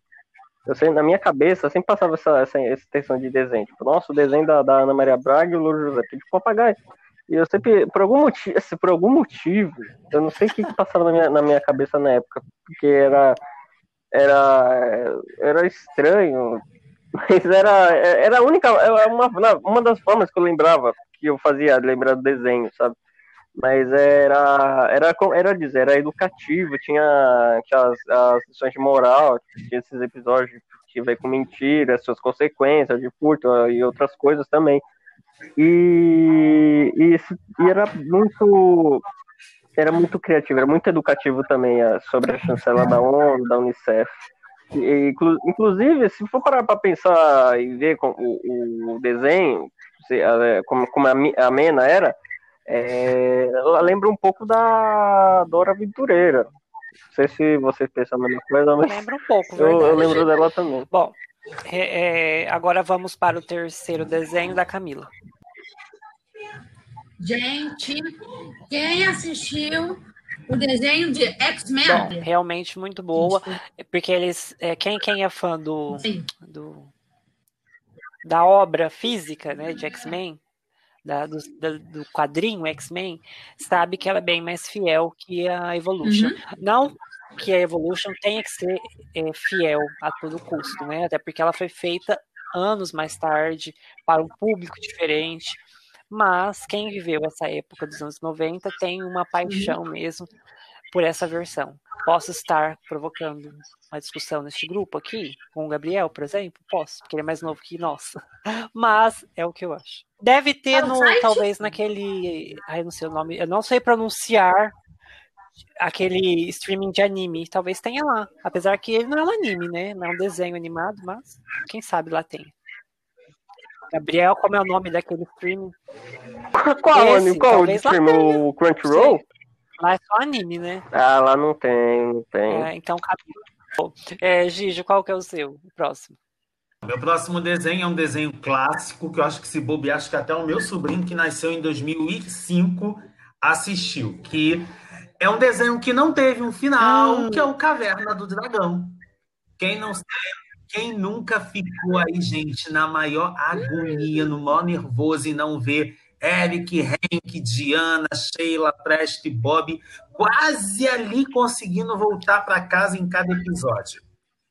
Eu sei, na minha cabeça, sempre passava essa, essa, essa extensão de desenho. Tipo, nossa, o desenho da, da Ana Maria Braga e o Louro José. Tipo, papagaio. E eu sempre, por algum motivo, assim, por algum motivo, eu não sei o que, que passava na minha, na minha cabeça na época, porque era, era, era estranho, mas era, era a única, era uma, uma das formas que eu lembrava que eu fazia lembrar do desenho, sabe? Mas era, era, era dizer, era educativo, tinha, tinha as, as lições de moral, tinha esses episódios que ver com mentira, suas consequências de furto e outras coisas também. E, e, e era muito era muito criativo, era muito educativo também a, sobre a chancela da ONU, da Unicef. Inclusive, se for parar para pensar e ver com, o, o, desenho, como, como a, Mena era, é, ela lembra um pouco da Dora Aventureira. Não sei se vocês pensam a mesma coisa, mas. Lembra um pouco, eu, eu lembro dela também. Bom, é, é, agora vamos para o terceiro desenho da Camila. Gente, quem assistiu o desenho de X-Men? Realmente muito boa, porque eles, é, quem, quem é fã do, do da obra física, né, de X-Men, da, do, da, do, quadrinho X-Men, sabe que ela é bem mais fiel que a Evolution. Uhum. Não que a Evolution tenha que ser é, fiel a todo custo, né? Até porque ela foi feita anos mais tarde para um público diferente. Mas quem viveu essa época dos anos 90 tem uma paixão uhum. mesmo por essa versão. Posso estar provocando uma discussão neste grupo aqui, com o Gabriel, por exemplo? Posso, porque ele é mais novo que nós. Mas é o que eu acho. Deve ter no, talvez naquele. Ai, não sei o nome. Eu não sei pronunciar aquele streaming de anime. Talvez tenha lá. Apesar que ele não é um anime, né? Não é um desenho animado, mas quem sabe lá tem. Gabriel, como é o nome daquele streaming? Qual, Esse, qual o stream? O Crunchyroll? Lá é só anime, né? Ah, lá não tem, não tem. É, então, é, Gigi, qual que é o seu? O próximo. Meu próximo desenho é um desenho clássico que eu acho que se bobear, acho que até o meu sobrinho, que nasceu em 2005, assistiu. Que é um desenho que não teve um final, hum. que é o Caverna do Dragão. Quem não sabe, quem nunca ficou aí, gente, na maior agonia, no maior nervoso e não vê Eric, Hank, Diana, Sheila, Preste, Bob, quase ali conseguindo voltar para casa em cada episódio.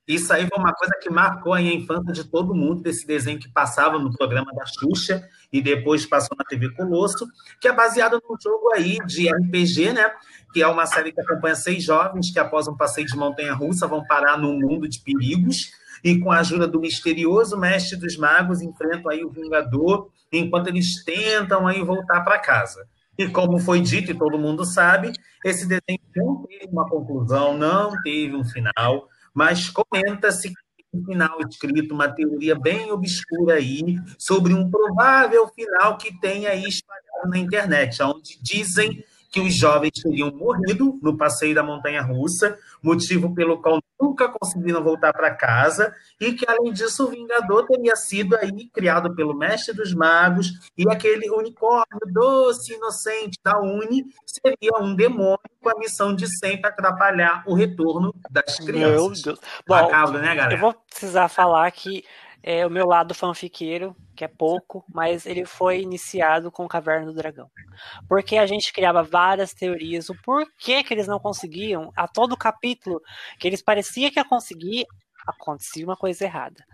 Isso aí foi uma coisa que marcou a infância de todo mundo, desse desenho que passava no programa da Xuxa e depois passou na TV Colosso, que é baseado num jogo aí de RPG, né? Que é uma série que acompanha seis jovens que, após um passeio de montanha-russa, vão parar num mundo de perigos e, com a ajuda do misterioso mestre dos magos, enfrentam aí o Vingador enquanto eles tentam aí voltar para casa. E como foi dito e todo mundo sabe, esse desenho não teve uma conclusão, não teve um final, mas comenta-se um final escrito, uma teoria bem obscura aí, sobre um provável final que tem aí espalhado na internet, onde dizem que os jovens teriam morrido no passeio da montanha russa, motivo pelo qual nunca conseguiram voltar para casa, e que, além disso, o Vingador teria sido aí criado pelo Mestre dos Magos, e aquele unicórnio doce, inocente da Uni seria um demônio com a missão de sempre atrapalhar o retorno das crianças. Meu Deus. Bom, Macabro, né, galera? Eu vou precisar falar que é, o meu lado fanfiqueiro, que é pouco, mas ele foi iniciado com Caverna do Dragão. Porque a gente criava várias teorias, o porquê que eles não conseguiam, a todo capítulo que eles pareciam que ia conseguir, acontecia uma coisa errada.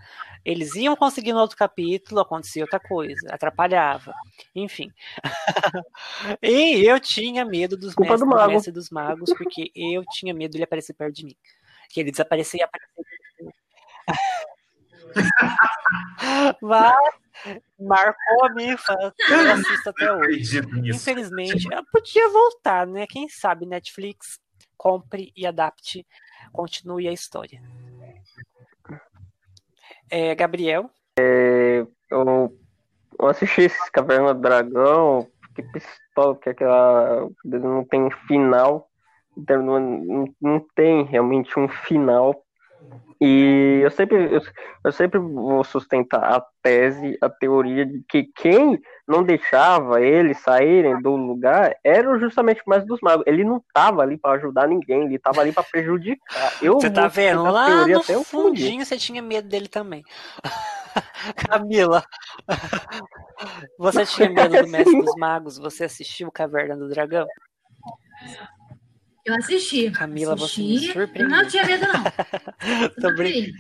Eles iam conseguir no outro capítulo, acontecia outra coisa, atrapalhava. Enfim. e eu tinha medo dos mestres, do mago. mestre dos magos, porque eu tinha medo de ele aparecer perto de mim. Que ele desaparecia e aparecia. Mas marcou a minha infância. Eu assisto até hoje. Infelizmente, eu podia voltar, né? Quem sabe Netflix compre e adapte, continue a história. É, Gabriel? É, eu, eu assisti esse Caverna do Dragão, que pistola, que aquela. Não tem final. Então, não, não tem realmente um final e eu sempre, eu, eu, sempre vou sustentar a tese, a teoria de que quem não deixava eles saírem do lugar era justamente mais dos magos. Ele não estava ali para ajudar ninguém, ele estava ali para prejudicar. Eu você tá vendo? Lá no fundinho você tinha medo dele também. Camila, você tinha medo do Mestre dos Magos? Você assistiu Caverna do Dragão? Eu assisti. Camila, assisti. você me surpreendeu. Não tinha medo, não. Tô brincando.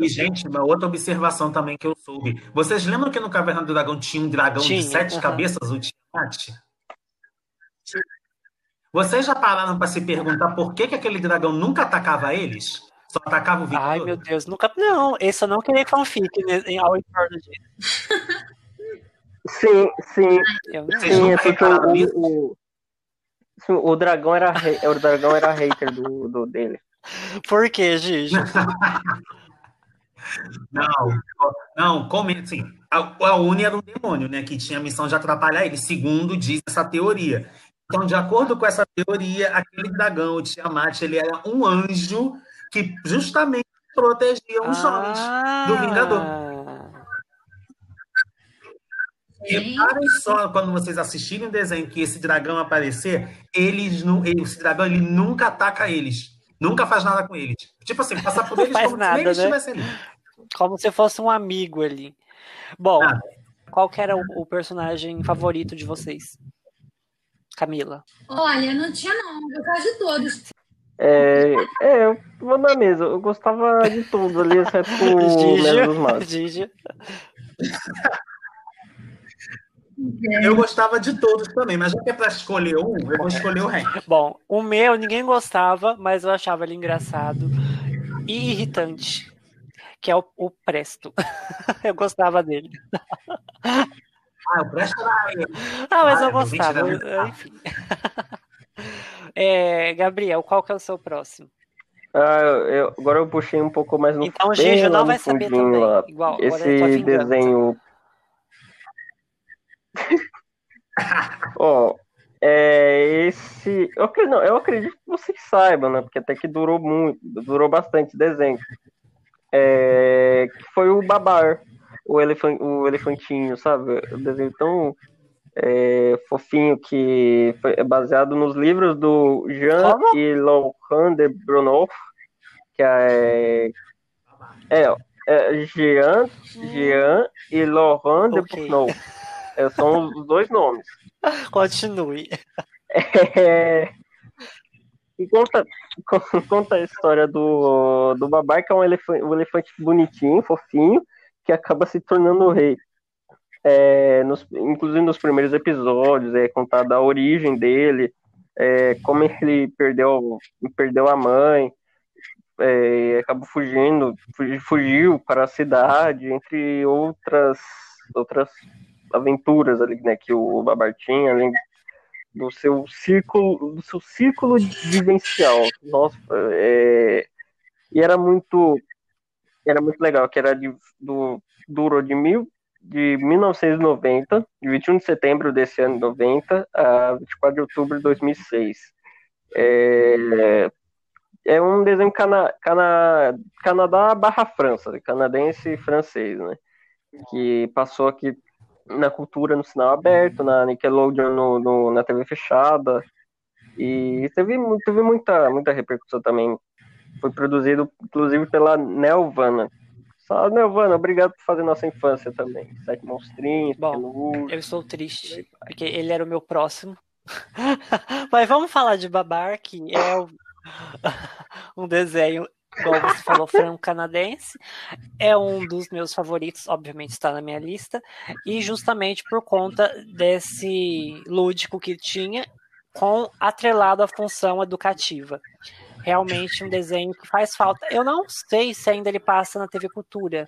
E, gente, uma outra observação também que eu soube. Vocês lembram que no Caverna do Dragão tinha um dragão tinha, de sete cabeças, o Tiamat? Vocês já pararam para se perguntar por que, que aquele dragão nunca atacava eles? Só atacava o Victor? Ai, meu Deus, nunca. Não, esse eu não queria fanfic né, ao entorno disso. Sim, sim, Eu não Vocês sim, não é repararam o, o, o dragão era o dragão era hater do, do dele. Por quê, Gigi? Não, não, comenta assim. A, a Uni era um demônio, né? Que tinha a missão de atrapalhar ele, segundo diz essa teoria. Então, de acordo com essa teoria, aquele dragão, o Tiamat, ele era um anjo que justamente protegia os jovens. do Vingador. Reparem só quando vocês assistirem o desenho que esse dragão aparecer, eles não, ele- esse dragão ele nunca ataca eles, nunca faz nada com eles. Tipo assim, passar por eles Faz como nada, se né? estivessem ali. Como se fosse um amigo ali. Bom, Nada. qual que era o, o personagem favorito de vocês? Camila. Olha, não tinha não, eu gosto de todos. É, é, eu vou na mesa. Eu gostava de tudo ali, exceto o Mestre dos Magos. Gigi. Eu gostava de todos também, mas já que é pra escolher um, eu vou escolher o Hank. Bom, o meu ninguém gostava, mas eu achava ele engraçado e irritante. Que é o, o Presto. eu gostava dele. Ah, eu presto ele. Ah, mas Ah, eu eu gostava. vou tirar meu- Enfim. É, Gabriel, qual que é o seu próximo? Ah, eu- eu- agora eu puxei um pouco mais no Então o Gigi lá não vai saber também. Igual, é Esse desenho. Ó, é esse. Eu, não, eu acredito que vocês saibam, né? Porque até que durou muito, durou bastante desenho. É, que foi o Babar, o, elefan, o elefantinho, sabe? O desenho tão é, fofinho que foi, é baseado nos livros do Jean Como? e Laurent de Brunoff, que é, é, é Jean, Jean e Laurent de Ok. Brunoff. São os dois nomes. Continue. É, e conta, conta a história do, do Babar, que é um elefante, um elefante bonitinho, fofinho, que acaba se tornando o rei. É, nos- inclusive nos primeiros episódios, é contada a origem dele, é, como ele perdeu, perdeu a mãe, é, acabou fugindo, fugi- fugiu para a cidade, entre outras, outras aventuras ali, né, que o Babar tinha, além do seu círculo, do seu círculo vivencial. Nossa, é, e era muito, era muito legal, que era de, do, durou de mil, de 1990, de 21 de setembro desse ano 90 a 24 de outubro de 2006. É, é um desenho cana, cana, Canadá barra França, canadense e francês, né? Que passou aqui na cultura no sinal aberto, na Nickelodeon no, no- na TV fechada. E teve, teve muita, muita repercussão também. Foi produzido, inclusive, pela Nelvana. Só Nelvana, obrigado por fazer nossa infância também. Sete monstrinhos, Bom. Eu estou triste, porque ele era o meu próximo. Mas vamos falar de Babar, que é um desenho, igual você falou, franco-canadense. É um dos meus favoritos, obviamente está na minha lista. E justamente por conta desse lúdico que tinha, com atrelado à função educativa. Realmente um desenho que faz falta. Eu não sei se ainda ele passa na TV Cultura,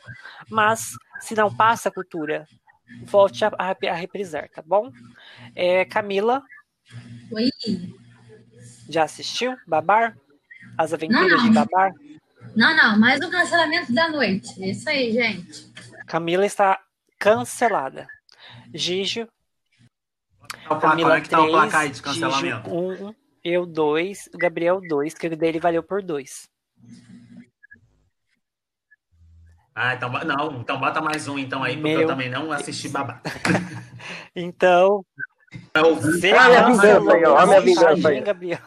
mas se não passa Cultura, volte a, a, a reprisar, tá bom? É, Camila, Oi? já assistiu? Babar? As Aventuras Não, não. de Babar? Não, não, mais um cancelamento da noite. É Isso aí, gente. Camila está cancelada. Gigi, Tá placar, Camila é que tá o placar aí 3, de cancelamento? Gigi 1, eu 2, o Gabriel 2, que o dele valeu por 2. Ah, então, não, então bota mais um então aí, porque Meu eu também não assisti babá. Então, Ah, minha falar, vingança aí, ó, a vingança aí. Gabriel?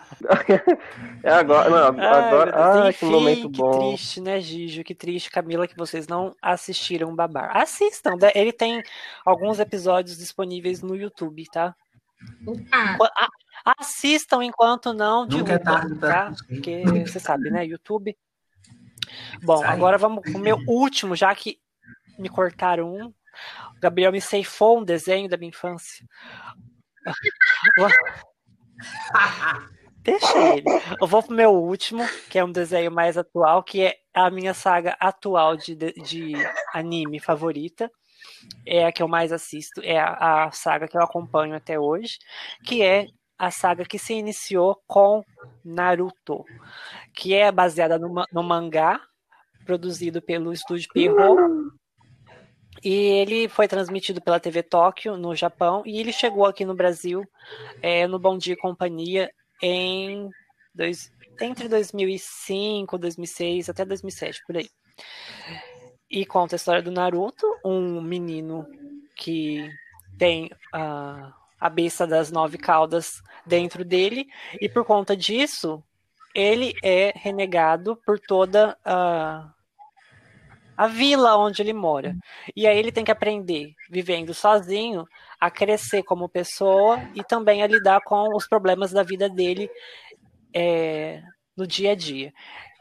É agora, não, agora, ah, que Enfim, momento que bom. triste, né, Gigi? Que triste, Camila, que vocês não assistiram Babar. Assistam, ele tem alguns episódios disponíveis no YouTube, tá? Opa, A- Assistam enquanto não Nunca é pra tá? Porque você sabe, né? YouTube. Bom, agora vamos pro meu último, já que me cortaram um. O Gabriel me ceifou um desenho da minha infância. Deixa ele. Eu vou pro meu último, que é um desenho mais atual, que é a minha saga atual de, de, anime favorita, é a que eu mais assisto, é a, a saga que eu acompanho até hoje, que é a saga que se iniciou com Naruto, que é baseada no, no mangá produzido pelo estúdio Pierrot. E ele foi transmitido pela TV Tóquio, no Japão, e ele chegou aqui no Brasil, é, no Bom Dia e Companhia, em dois, entre 2005, 2006 até 2007, por aí. E conta a história do Naruto, um menino que tem a, a besta das nove caudas dentro dele, e por conta disso, ele é renegado por toda a, a vila onde ele mora. E aí ele tem que aprender, vivendo sozinho, a crescer como pessoa e também a lidar com os problemas da vida dele é, no dia a dia.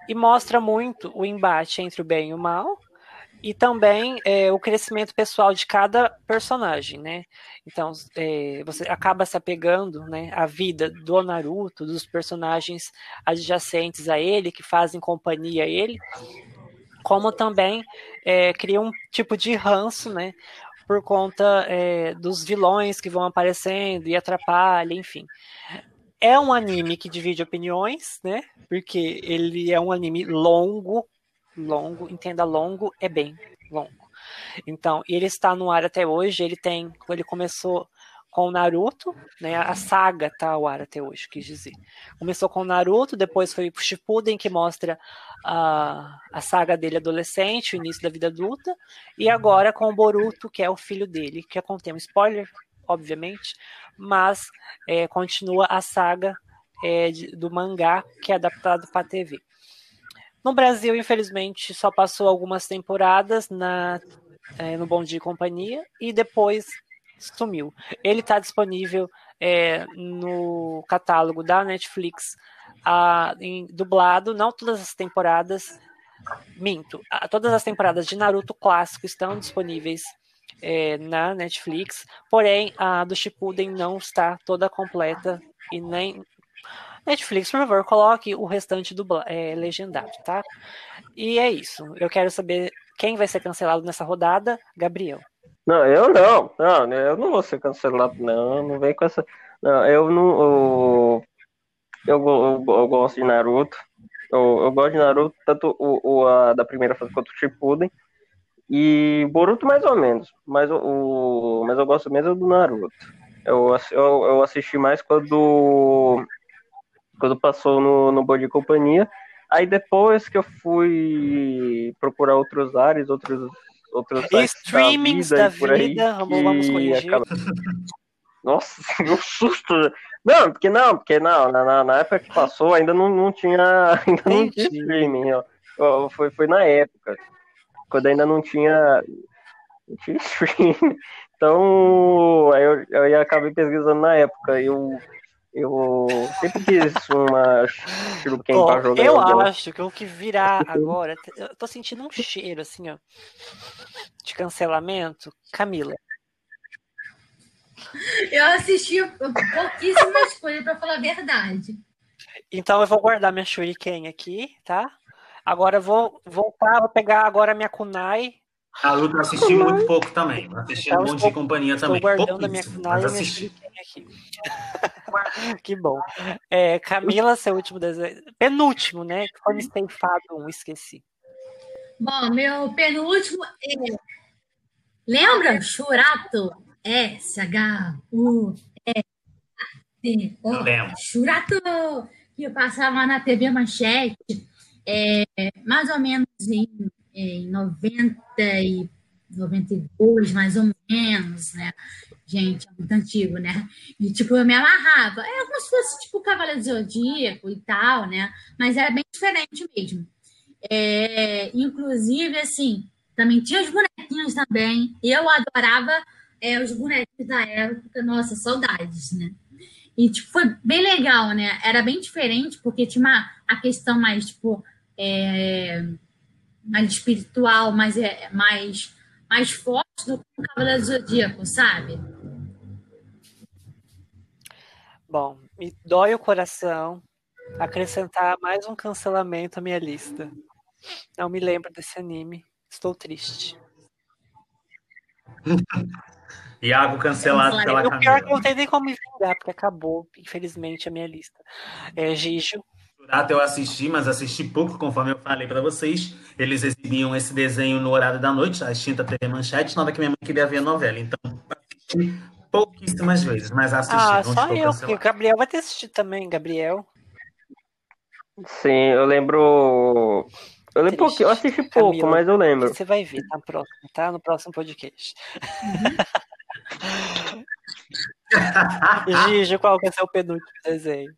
E mostra muito o embate entre o bem e o mal, e também é, o crescimento pessoal de cada personagem, né? Então, é, você acaba se apegando né, à vida do Naruto, dos personagens adjacentes a ele, que fazem companhia a ele, como também é, cria um tipo de ranço, né? Por conta é, dos vilões que vão aparecendo e atrapalha, enfim. É um anime que divide opiniões, né? Porque ele é um anime longo, longo, entenda longo, é bem longo. Então, ele está no ar até hoje, ele tem, ele começou com o Naruto, né? A saga tá ao ar até hoje, quis dizer. Começou com o Naruto, depois foi o Shippuden que mostra a, a saga dele adolescente, o início da vida adulta, e agora com o Boruto, que é o filho dele, que contém um spoiler, obviamente, mas é, continua a saga é, do mangá que é adaptado para a TV. No Brasil, infelizmente, só passou algumas temporadas na, é, no Bom Dia e Companhia e depois sumiu. Ele está disponível é, no catálogo da Netflix a, em, dublado, não todas as temporadas. Minto, a, todas as temporadas de Naruto clássico estão disponíveis é, na Netflix, porém a do Shippuden não está toda completa e nem Netflix, por favor, coloque o restante do é, legendado, tá? E é isso. Eu quero saber quem vai ser cancelado nessa rodada. Gabriel. Não, eu não. Não, eu não vou ser cancelado, não. Não vem com essa. Não, eu não. Eu, eu, eu, gosto de Naruto. Eu, eu, gosto de Naruto, tanto o, o a, da primeira fase quanto o Shippuden. E Boruto mais ou menos. Mas, o, mas eu gosto mesmo do Naruto. Eu, eu, eu assisti mais quando, quando passou no, no Bom de Companhia. Aí depois que eu fui procurar outros áreas, outros outros streamings da vida, da vida vamos, vamos corrigir. Acaba... Nossa, um susto. Não, porque não, porque não, na, na época que passou ainda não, não tinha ainda não tinha streaming, ó. Foi, foi na época quando ainda não tinha, não tinha stream. Então, eu, eu acabei pesquisando na época. Eu, eu sempre quis uma Shuriken Bom, pra jogar. Eu acho que o que virá agora, eu tô sentindo um cheiro assim, ó, de cancelamento. Camila. Eu assisti pouquíssimas coisas, pra falar a verdade. Então eu vou guardar minha Shuriken aqui, tá? Agora eu vou voltar, vou pegar agora a minha Kunai. A luta eu assisti muito pouco também. Assisti um monte de companhia também. Estou guardando a minha Kunai e a minha aqui. que bom. É, Camila, seu último desenho. Penúltimo, né? Que foi Esteifado um, esqueci. Bom, meu penúltimo é. Lembra? Churato. S-H-U-R-A-T-O. Churato! Que passava na TV Manchete é, mais ou menos em, em 90 e 92, mais ou menos, né? Gente, é muito antigo, né? E, tipo, eu me amarrava. É como se fosse, tipo, Cavaleiro Zodíaco e tal, né? Mas era bem diferente mesmo. É, inclusive, assim, também tinha os bonequinhos também. Eu adorava é, os bonequinhos da época. Nossa, saudades, né? E, tipo, foi bem legal, né? Era bem diferente, porque tinha uma, a questão mais, tipo, é, mais espiritual, mais, é, mais, mais forte do que o Cavaleiro do Zodíaco, sabe? Bom, me dói o coração acrescentar mais um cancelamento à minha lista. Não me lembro desse anime. Estou triste. Iago cancelado pela O pior é que eu Camila. não tenho nem como me vingar, porque acabou, infelizmente, a minha lista. É, Gijo, Churato eu assisti, mas assisti pouco, conforme eu falei pra vocês. Eles exibiam esse desenho no horário da noite, a extinta TV Manchete, na hora que minha mãe queria ver a novela. Então, assisti pouquíssimas vezes, mas assisti. Ah, só eu, porque o. Gabriel vai ter assistido também, Gabriel. Sim, eu lembro. Eu lembro Triste. pouquinho, eu assisti pouco, Camila, mas eu lembro. Você vai ver, tá no próximo, tá? No próximo podcast. Gijo, qual que é seu penúltimo desenho?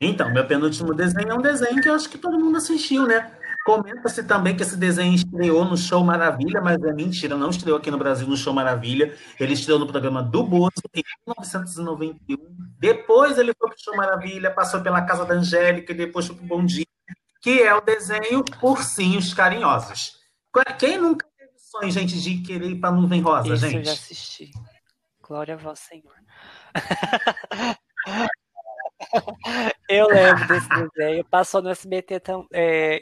Então, meu penúltimo desenho é um desenho que eu acho que todo mundo assistiu, né? Comenta-se também que esse desenho estreou no Show Maravilha, mas é mentira, não estreou aqui no Brasil no Show Maravilha. Ele estreou no programa do Bozo em 1991. Depois ele foi pro Show Maravilha, passou pela Casa da Angélica e depois foi pro Bom Dia, que é o desenho Ursinhos Carinhosos. Quem nunca teve sonho, gente, de querer ir pra Nuvem Rosa, Isso eu gente? já assisti. Glória a vós, Senhor. Eu lembro desse desenho. Passou no SBT também.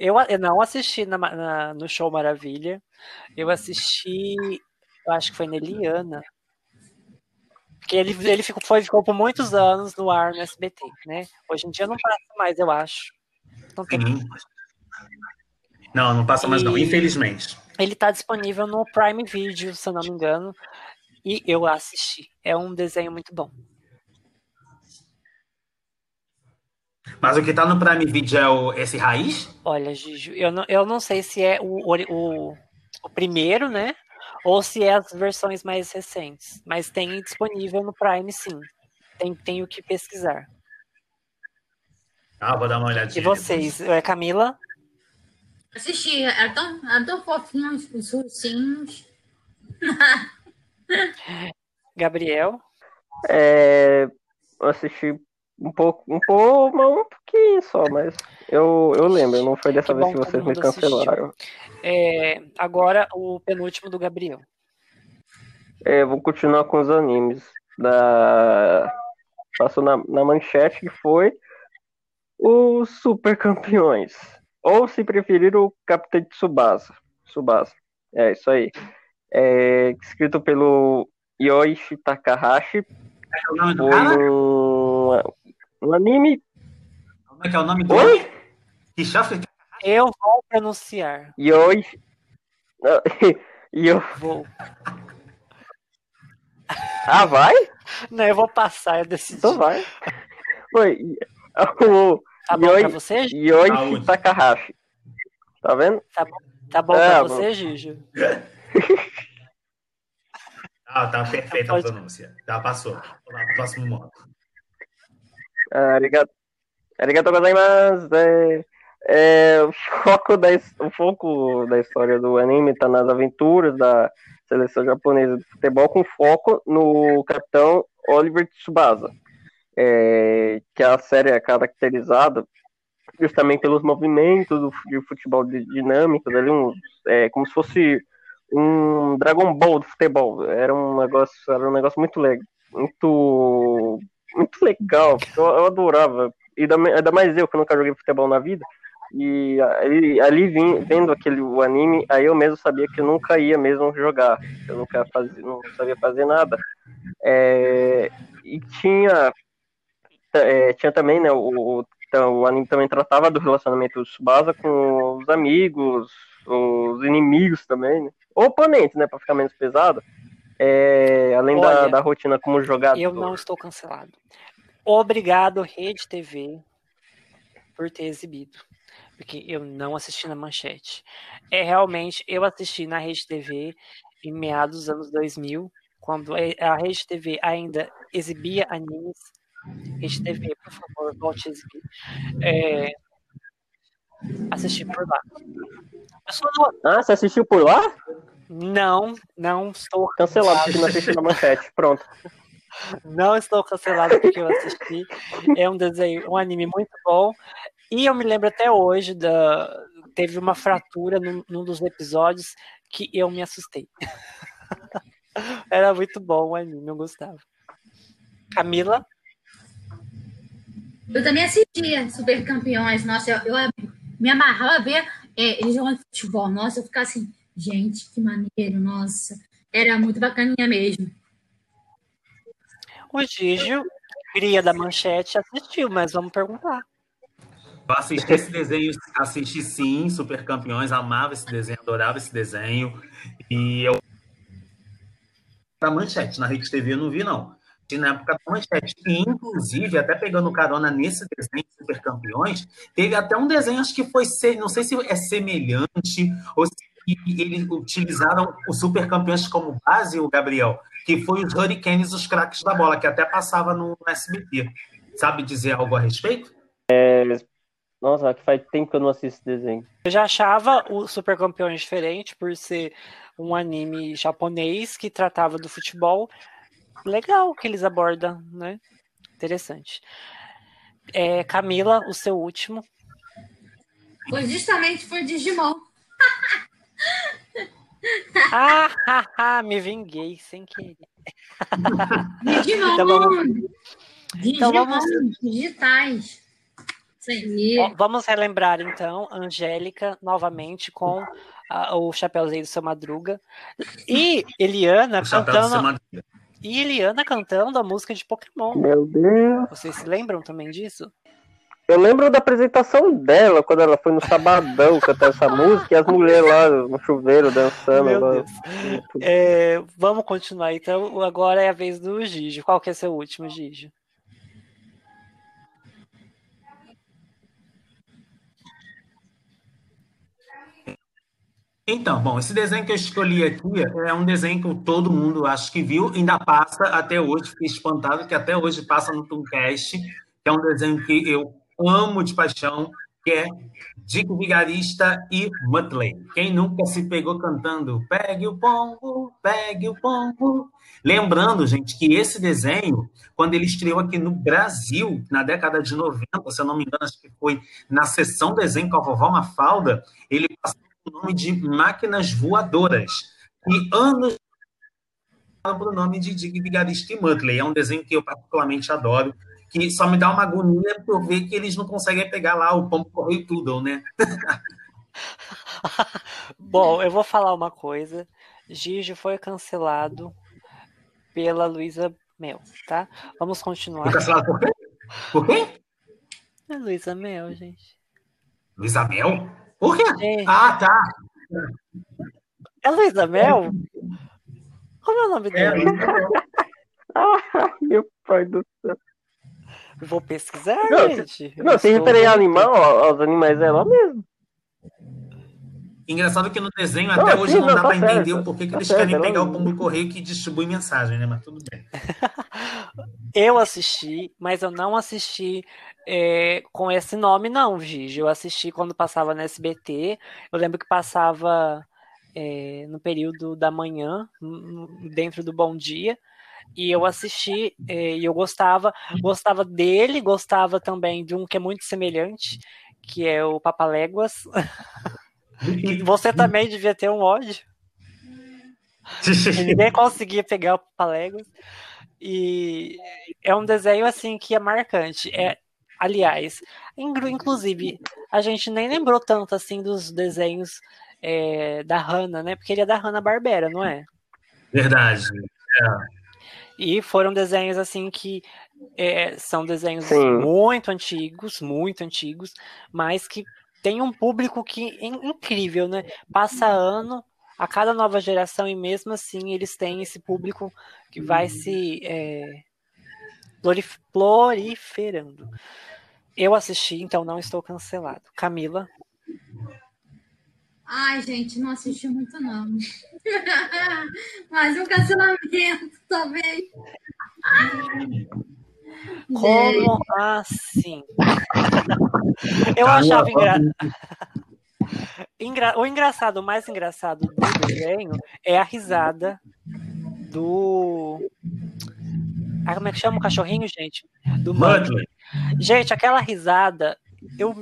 eu, eu não assisti na- na- no Show Maravilha. Eu assisti, eu acho que foi na Eliana. Porque ele, ele ficou, foi, ficou por muitos anos no ar no SBT, né? Hoje em dia não passa mais, eu acho. Não tem Sim. Não, não passa mais não, E- infelizmente. Ele tá disponível no Prime Video, se eu não me engano. E eu assisti. É um desenho muito bom. Mas o que tá no Prime Video é o, esse raiz? Olha, Gigi, eu não, eu não sei se é o, o, o primeiro, né? Ou se é as versões mais recentes. Mas tem disponível no Prime, sim. Tem, tenho que pesquisar. Ah, vou dar uma olhadinha. E vocês? É Camila? Assisti, era tão, era tão fofinho os, os ursinhos. Gabriel? É, eu assisti um pouco, um pouco, mas um pouquinho só, mas eu, eu lembro, não foi dessa Que vez bom que vocês me cancelaram. É, agora o penúltimo do Gabriel. É, eu vou continuar com os animes da passou na, na manchete que foi os Super Campeões, ou se preferir o Capitão Tsubasa. Tsubasa. É isso aí. É, escrito pelo Yoichi Takahashi, É o nome do foi cara? Um, um anime. Como é que é o nome do Oi? Eu vou pronunciar. Yoichi. Não, Yo... Vou. Ah, vai? Não, eu vou passar, eu decidi. Então vai. Foi. O Tá bom Yoi- pra você? Gi- Yoichi Saúde. Takahashi. Tá vendo? Tá bom, tá bom É, pra bom. você, Gijo? Ah, tá perfeita a pronúncia. Já passou. Vamos lá, próximo modo. Arigato. Arigato gozaimasu. É, é, o, foco da, história do anime tá nas aventuras da seleção japonesa de futebol com foco no capitão Oliver Tsubasa. É, que a série é caracterizada justamente pelos movimentos do, de futebol dinâmicos, ali, um, é, como se fosse um Dragon Ball do futebol. Era um negócio, era um negócio muito legal, muito, muito legal. Eu, eu adorava. E ainda, ainda mais eu que nunca joguei futebol na vida. E ali, ali vim, vendo aquele o anime, aí eu mesmo sabia que eu nunca ia mesmo jogar. Eu nunca fazia, não sabia fazer nada. É, e tinha, é, tinha também, né, o, então, o anime também tratava do relacionamento do Tsubasa com os amigos, os inimigos também, né? Ou oponentes, né, pra ficar menos pesado. É, além da, Olha, da rotina como jogador. Eu não estou cancelado. Obrigado, Rede TV, por ter exibido. Porque eu não assisti na manchete. É realmente, eu assisti na Rede TV em meados dos anos 2000, quando a Rede TV ainda exibia animes. Rede TV, por favor, volte a exibir. É, assisti por lá. Eu Ah, você assistiu por lá? Não, não estou Cancelado, porque não assistiu na manchete. Pronto. Não estou cancelado porque eu assisti. É um desenho, um anime muito bom. E eu me lembro até hoje da. Teve uma fratura num, num dos episódios que eu me assustei. Era muito bom o anime, eu gostava. Camila, Eu também assistia Super Campeões. Nossa, eu, eu me amarrava a ver é, eles jogando futebol. Nossa, eu ficava assim, gente, que maneiro, nossa. Era muito bacaninha mesmo. O Gigio, cria da manchete, assistiu, mas vamos perguntar. Eu assisti esse desenho, assisti sim, Super Campeões, amava esse desenho, adorava esse desenho. E eu. Da manchete, na Rede TV eu não vi, não. E na época da manchete. E, inclusive, até pegando carona nesse desenho Super Campeões, teve até um desenho, acho que foi, não sei se é semelhante, ou se eles utilizaram o Super Campeões como base, o Gabriel, que foi os Hurricanes, os craques da bola, que até passava no SBT. Sabe dizer algo a respeito? É, nossa, que faz tempo que eu não assisto desenho. Eu já achava o Super Campeões diferente por ser um anime japonês que tratava do futebol. Legal que eles abordam, né? Interessante. É, Camila, o seu último. Foi justamente foi Digimon. Ah, me vinguei sem querer. Digimon. então vamos... Então vamos... digitais. Vamos relembrar então Angélica novamente com a, o Chapeuzinho do seu Madruga e Eliana cantando e Eliana cantando a música de Pokémon. Meu Deus. Vocês se lembram também disso? Eu lembro da apresentação dela, quando ela foi no Sabadão cantar essa música, e as mulheres lá no chuveiro dançando. Meu lá. Deus. É, vamos continuar, então. Agora é a vez do Gigi. Qual que é seu último, Gigi? Então, bom, esse desenho que eu escolhi aqui é um desenho que todo mundo acho que viu, ainda passa até hoje, fiquei espantado que até hoje passa no Tooncast, que é um desenho que eu amo de paixão, que é Dick Vigarista e Muttley. Quem nunca se pegou cantando Pegue o pombo, pegue o pombo. Lembrando, gente, que esse desenho, quando ele estreou aqui no Brasil, na década de 90, se eu não me engano, acho que foi na sessão desenho com a vovó Mafalda, ele passou o nome de Máquinas Voadoras. E anos para o nome de Dig Vigarista e Muttley. É um desenho que eu particularmente adoro, que só me dá uma agonia por ver que eles não conseguem pegar lá o pombo correio tudo, né? Bom, eu vou falar uma coisa. Gigi foi cancelado pela Luísa Mel, tá? Vamos continuar. Foi cancelado por quê? Por quê? É Luísa Mel, gente. Luísa Mel? Por quê? É. Ah, tá. É Luísa Mel? Como é o nome é, dela? ah, meu pai do céu. Vou pesquisar, não, gente. Não, se referir a animal, aos animais é lá mesmo. Engraçado que no desenho até hoje sim, não, não, dá tá para entender o porquê que tá eles certo, querem pegar o pombo correio que distribui mensagem, né? Mas tudo bem. eu assisti, mas eu não assisti é, com esse nome, não, Gigi. Eu assisti quando passava no SBT. Eu lembro que passava é, no período da manhã, dentro do Bom Dia. E eu assisti é, e eu gostava, gostava dele, gostava também de um que é muito semelhante, que é o Papaléguas. você também devia ter um ódio. Ninguém conseguia pegar o Papaléguas. E é um desenho assim que é marcante. É, aliás, inclusive, a gente nem lembrou tanto assim dos desenhos é, da Hanna, né? Porque ele é da Hanna Barbera, não é? Verdade. É. E foram desenhos assim que é, são desenhos Sim. muito antigos, muito antigos, mas que tem um público que é incrível, né? Passa ano a cada nova geração e mesmo assim eles têm esse público que vai se é, proliferando. Eu assisti, então não estou cancelado. Camila. Ai, gente, não assisti muito, não. Mas um cancelamento, talvez. Como assim? Eu achava engraçado. Engra... O engraçado, o mais engraçado do desenho é a risada do. Ah, como é que chama o cachorrinho, gente? Do Mudley. Gente, aquela risada, eu,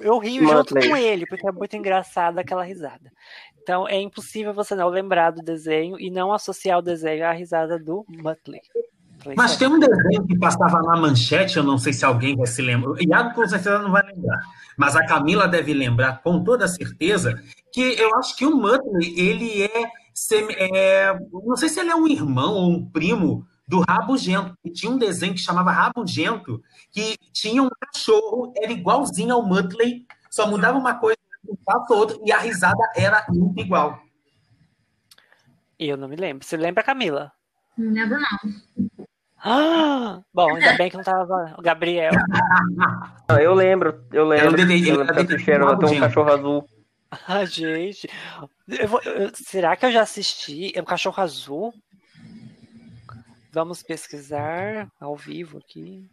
eu rio junto com ele, porque é muito engraçada aquela risada. Então é impossível você não lembrar do desenho e não associar o desenho à risada do Muttley. Mas tem um desenho que passava na manchete, eu não sei se alguém vai se lembrar. O Iago com certeza não vai lembrar. Mas a Camila deve lembrar com toda certeza que eu acho que o Muttley, ele é é, não sei se ele é um irmão ou um primo do Rabugento. E Tinha um desenho que chamava Rabugento, que tinha um cachorro, era igualzinho ao Muttley, só mudava uma coisa um passo outro e a risada era muito igual. Eu não me lembro. Você lembra, Camila? Não lembro, não. Ah, bom, ainda bem que não tava o Gabriel. Ah, Eu lembro, eu lembro. O detetive- eu lembro que era o assisti, era tem um cachorro azul. Ah, gente. Eu vou- eu- será que eu já assisti? É um cachorro azul? Vamos pesquisar ao vivo aqui.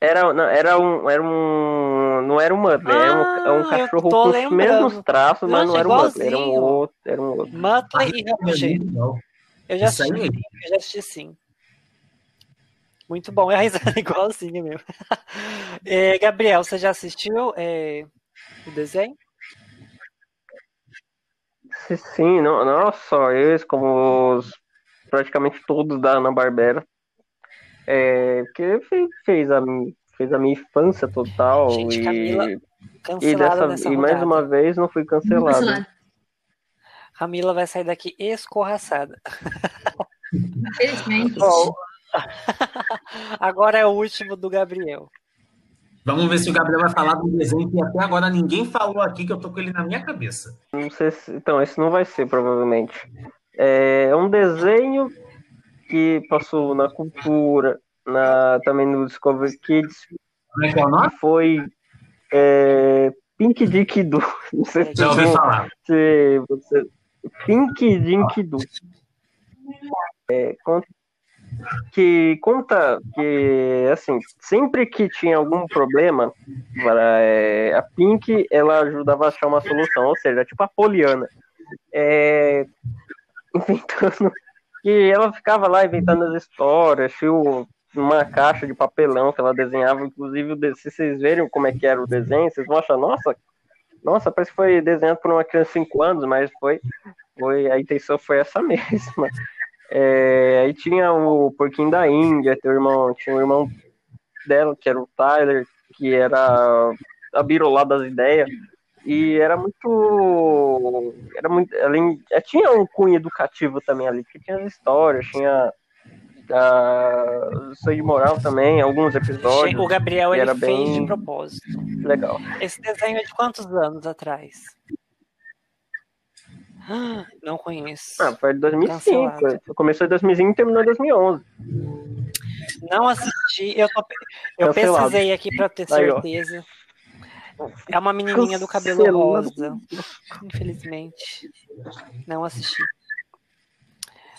Era, não, era um, era um, não era um Muttley, era um, é um Ah, eu cachorro tô com os lembrando. mesmos traços, mas não era um Muttley, era um outro, era um outro. Muttley e Rabugento. Legal. Eu já assisti, eu já assisti sim. Muito bom, é a risada igualzinha mesmo. É, Gabriel, você já assistiu é, o desenho? Sim, Sim, não, não só esse, como os, praticamente todos da Ana-Barbera. É, porque fe- fez a, fez a minha infância total Gente, e, Camila e, Cancelada dessa, nessa e mais uma vez não fui cancelado. Cancelado. Camila vai sair daqui escorraçada. Infelizmente. Bom, agora é o último do Gabriel. Vamos ver se o Gabriel vai falar do desenho que até agora ninguém falou aqui, que eu tô com ele na minha cabeça. Não sei se, então, esse não vai ser, provavelmente. É um desenho que passou na cultura, na, também no Discovery Kids, é que é foi é, Pink Dick Doo. Não sei se Já ouvi você- falar. se você. Pink Dink Doo. É, con- que conta que, assim, sempre que tinha algum problema, para, é, a Pink, ela ajudava a achar uma solução, ou seja, tipo a Poliana. É, inventando, que ela ficava lá inventando as histórias, tinha uma caixa de papelão que ela desenhava, inclusive, se vocês verem como é que era o desenho, vocês vão achar, nossa, nossa, parece que foi desenhado por uma criança de 5 anos, mas foi, foi, a intenção foi essa mesma. É, aí tinha o Porquinho da Índia, teu irmão, tinha o irmão dela, que era o Tyler, que era a birolá das ideias, e era muito. Era muito. Além, é, tinha um cunho educativo também ali, que tinha as histórias, tinha a Sangue Moral também, alguns episódios. O Gabriel ele era fez bem- de propósito. Legal. Esse desenho é de quantos anos atrás? Ah, Não conheço. Ah, foi de 2005. Cancelado. Começou em 2005 e terminou em 2011. Não assisti. Eu, tô- eu Cancelado. pesquisei aqui pra ter Aí, certeza. É uma menininha do cabelo rosa. Infelizmente. Não assisti.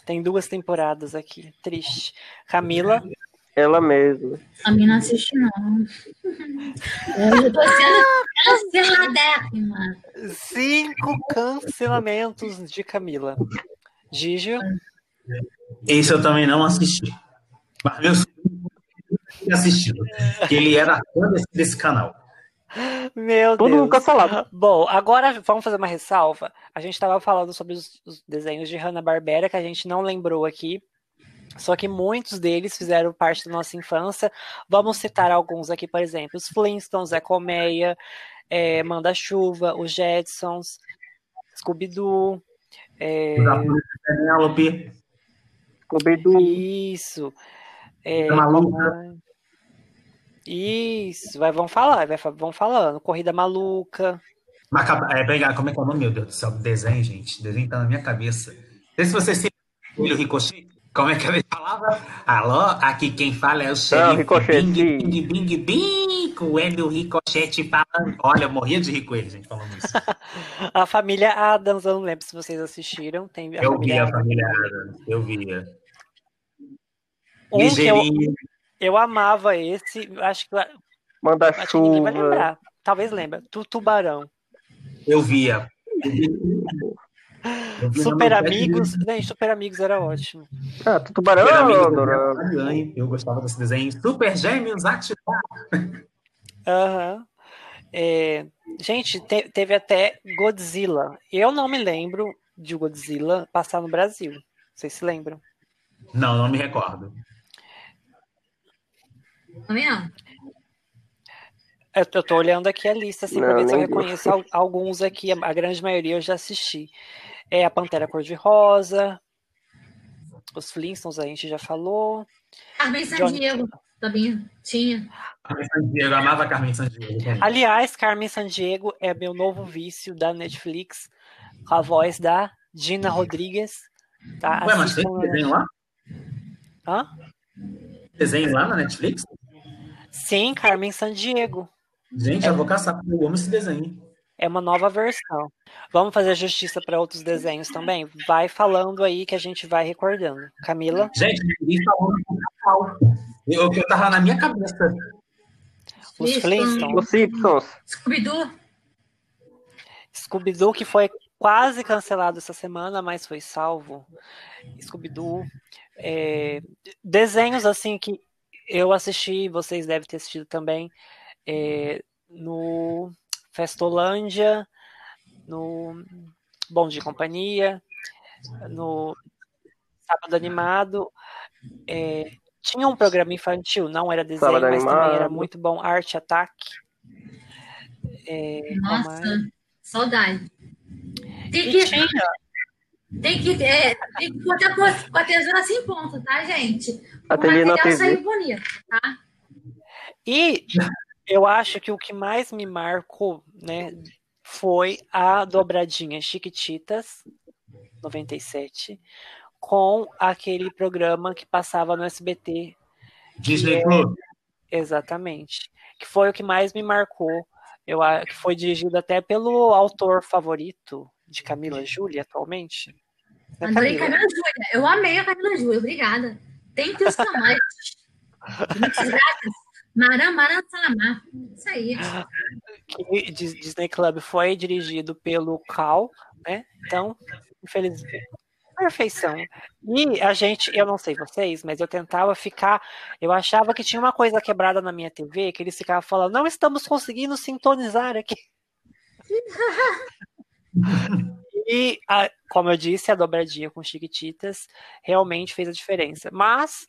Tem duas temporadas aqui. Triste. Camila. Ela mesma. A mim não assiste, não. Eu tô sendo canceladérrima. Cinco cancelamentos de Camila. Gigi. Esse eu também não assisti. Mas tinha assistido. Que ele era fã desse, desse canal. Meu Todo Deus. mundo cancelado. Bom, agora vamos fazer uma ressalva. A gente estava falando sobre os, os desenhos de Hanna-Barbera, que a gente não lembrou aqui. Só que muitos deles fizeram parte da nossa infância. Vamos citar alguns aqui, por exemplo, os Flintstones, Zé Colmeia, é, Manda-Chuva, os Jetsons, Scooby-Doo. é, Penélope, Scooby-Doo. isso. É, Maluca. Isso, vai, vamos falar, vai, vão falando. Corrida Maluca. Macab... É, pega- como é que é o nome, meu Deus do céu? Desenho, gente. O desenho tá na minha cabeça. Não sei se vocês se o Ricochet. Como é que ele falava? Alô, aqui quem fala é o xerife Ricochet, Bing. Bing, Bing, Bing, com o Hélio Ricochet falando. Olha, eu morria de rir com ele, gente, falando isso. A família Adams, eu não lembro se vocês assistiram. Tem a Eu família via a família Adams, eu via. Um que eu, Ligeirinho. Eu amava esse, acho que, acho Manda que ninguém vai lembrar. Talvez lembra. Tu Tubarão. Eu via. Eu via Super Amigos. Gente, Super Amigos era ótimo. Ah, tu tubarão, Super Amigos, eu gostava desse desenho. Super Gêmeos ativar. Aham. É, gente, te- teve até Godzilla. Eu não me lembro de Godzilla passar no Brasil. Vocês se lembram? Não, não me recordo. Tá vendo? Eu, eu tô olhando aqui a lista, assim, pra Não, ver se eu reconheço al- alguns aqui. A, a grande maioria eu já assisti. É a Pantera Cor-de-Rosa. Os Flintstones a gente já falou. Carmen Sandiego também tinha. Carmen Sandiego, amava Carmen Sandiego. também. Aliás, Carmen Sandiego é meu novo vício da Netflix, com a voz da Gina Rodrigues. Tá? Ué, mas tem desenho lá? Hã? Desenho lá na Netflix? Sim, Carmen Sandiego. Gente, eu vou caçar, eu amo esse desenho. É uma nova versão. Vamos fazer justiça para outros desenhos também? Vai falando aí que a gente vai recordando. Camila? Gente, ninguém Cacau. Eu, eu tava na minha cabeça. Os Flintstones. Flintstones. Os Simpsons. Scooby-Doo. Scooby-Doo, que foi quase cancelado essa semana, mas foi salvo. Scooby-Doo. É, desenhos assim que eu assisti, vocês devem ter assistido também, é, no Festolândia, no Bom de Companhia, no Sábado Animado. é, tinha um programa infantil, não era desenho, Sábado mas também era Animado. muito bom. Arte Ataque. É? Nossa, saudade. Tem E que, tinha tem que, é, tem que botar com a- tesoura ponto, tá, gente? O Ateliê material sair bonito, tá? E eu acho que o que mais me marcou, né, foi a dobradinha Chiquititas 97 com aquele programa que passava no SBT, Disney Club. exatamente, que foi o que mais me marcou. Eu a- que foi dirigido até pelo autor favorito de Camila Júlia atualmente. Né, Adorei Camila? Camila Júlia. Eu amei a Camila Júlia, obrigada. Tem que os tamanhos. Muitas graças. Maram, maram, salamá. Isso aí. que Dis- Disney Club foi dirigido pelo Cal, né? Então, infelizmente, perfeição. E a gente, eu não sei vocês, mas eu tentava ficar, eu achava que tinha uma coisa quebrada na minha TV, que eles ficavam falando, não estamos conseguindo sintonizar aqui. E, a- como eu disse, a dobradinha com Chiquititas realmente fez a diferença. Mas,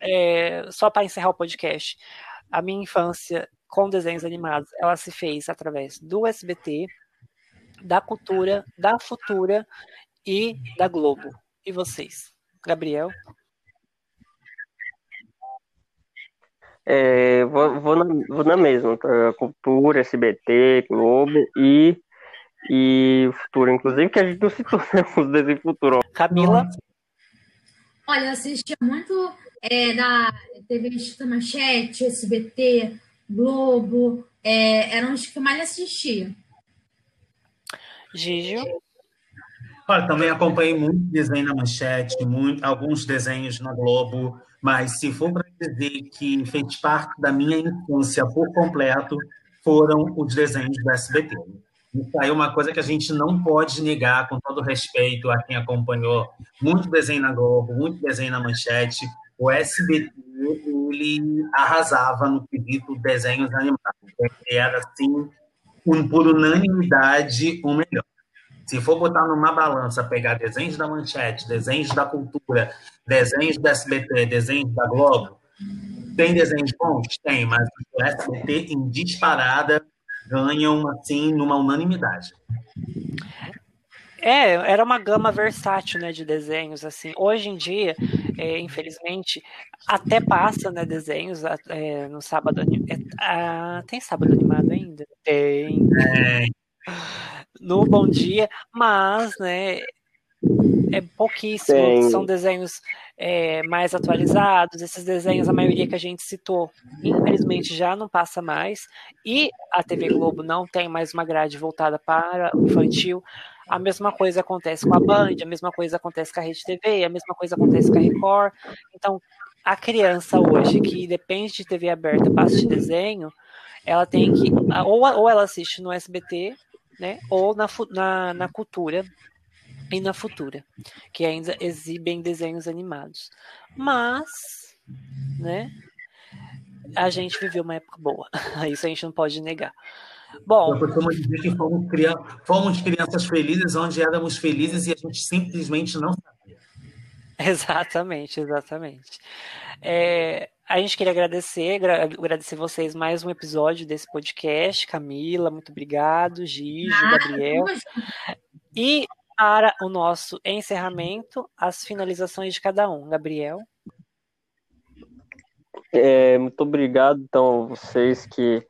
é, só para encerrar o podcast, a minha infância com desenhos animados, ela se fez através do SBT, da Cultura, da Futura e da Globo. E vocês? Gabriel? É, vou, vou, na, vou na mesma, tá? Cultura, SBT, Globo e, e Futuro. Inclusive, que a gente não citou né, os desenhos Futuro. Camila? Olha, eu assistia muito é, da TV Instituto Manchete, SBT, Globo. É, eram os que eu mais assistia. Gígio? Olha, também acompanhei muito desenho na manchete, muito, alguns desenhos na Globo, mas se for para dizer que fez parte da minha infância por completo, foram os desenhos do SBT. Isso aí é uma coisa que a gente não pode negar, com todo respeito a quem acompanhou muito desenho na Globo, muito desenho na manchete. O SBT, ele arrasava no quesito desenhos animados. Ele era, assim, um, por unanimidade, o melhor. Se for botar numa balança, pegar desenhos da Manchete, desenhos da Cultura, desenhos do SBT, desenhos da Globo, tem desenhos bons? Tem, mas o SBT em disparada ganham, assim, numa unanimidade. É, era uma gama versátil, né, de desenhos, assim. Hoje em dia, é, infelizmente, até passa, né, desenhos é, no sábado. é, ah, tem sábado animado ainda? Tem. É, No Bom Dia, mas, né, é pouquíssimo. Tem. São desenhos é, mais atualizados. Esses desenhos, a maioria que a gente citou, infelizmente já não passa mais. E a TV Globo não tem mais uma grade voltada para o infantil. A mesma coisa acontece com a Band, a mesma coisa acontece com a Rede TV, a mesma coisa acontece com a Record. Então, a criança hoje que depende de TV aberta para assistir desenho, ela tem que. Ou, ou ela assiste no SBT, né? Ou na, na, na cultura e na futura, que ainda exibem desenhos animados. Mas, né? A gente viveu uma época boa. Isso a gente não pode negar. Bom, eu costumo dizer que fomos, crian- fomos crianças felizes onde éramos felizes e a gente simplesmente não sabia. Exatamente, exatamente. É, a gente queria agradecer, gra- agradecer vocês mais um episódio desse podcast. Camila, muito obrigado. Gigi, Ah, Gabriel. E para o nosso encerramento, as finalizações de cada um. Gabriel. É, muito obrigado, então, vocês que,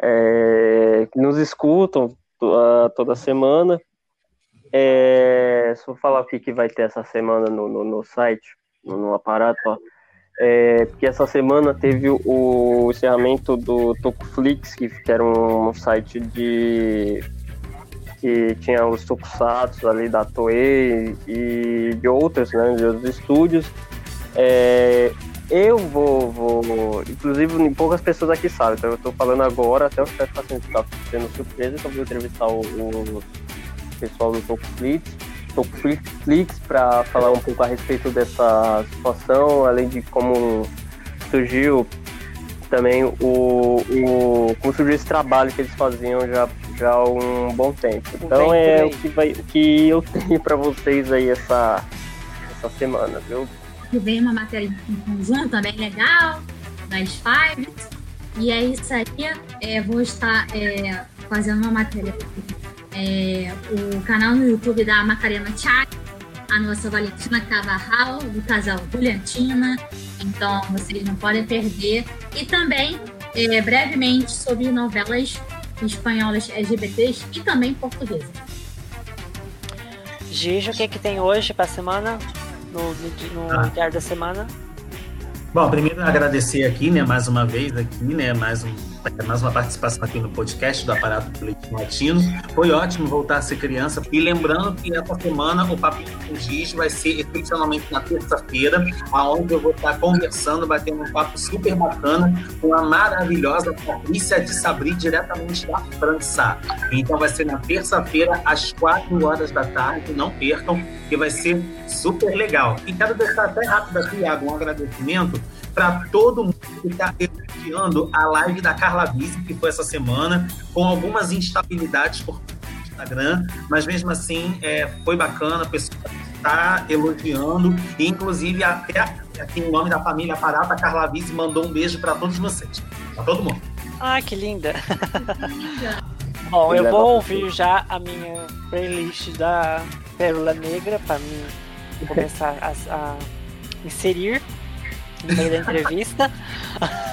é, nos escutam toda semana. É, só falar o que, que vai ter essa semana no, no, no site, no, no aparato, ó. É, porque essa semana teve o encerramento do Tokuflix, que, que era um, site de que tinha os tokusatsu ali da Toei e de outros, né, de outros estúdios. É, eu vou, vou, inclusive poucas pessoas aqui sabem, então eu estou falando agora, até o chefe está sendo, tá sendo surpresa, então vou entrevistar o, o pessoal do Tokuflix Netflix para falar um pouco a respeito dessa situação, além de como surgiu também o, o como surgiu esse trabalho que eles faziam já, já há um bom tempo. Então é o que, vai, o que eu tenho para vocês aí essa, essa semana, viu? Que vem uma matéria em conjunto também legal, das Five. E é isso aí. É, vou estar é, fazendo uma matéria é, o canal no YouTube da Macarena Thiago, a nossa Valentina Cavarral, do casal Juliantina. Então vocês não podem perder. E também, é, brevemente, sobre novelas espanholas LGBTs e também portuguesas. Gigi, o que, é que tem hoje para a semana? No, no, no ah. Diário da Semana? Bom, primeiro agradecer aqui, né, mais uma vez aqui, né, mais um mais uma participação aqui no podcast do Aparato Político Latino. Foi ótimo voltar a ser criança. E lembrando que essa semana o Papo com Giz vai ser excepcionalmente na terça-feira, onde eu vou estar conversando, batendo um papo super bacana com a maravilhosa Patrícia de Sabri, diretamente da França. Então vai ser na terça-feira, às quatro horas da tarde. Não percam, que vai ser super legal. E quero deixar até rápido aqui, Iago, um agradecimento para todo mundo que está elogiando a live da Carla Vise, que foi essa semana, com algumas instabilidades por Instagram, mas mesmo assim é, foi bacana, a pessoa está elogiando, e inclusive até aqui em nome da família Parata, a Carla Vise mandou um beijo para todos vocês, para todo mundo. Ah, que linda! Bom, eu vou ouvir já a minha playlist da Pérola Negra para mim começar a, a inserir no meio da entrevista.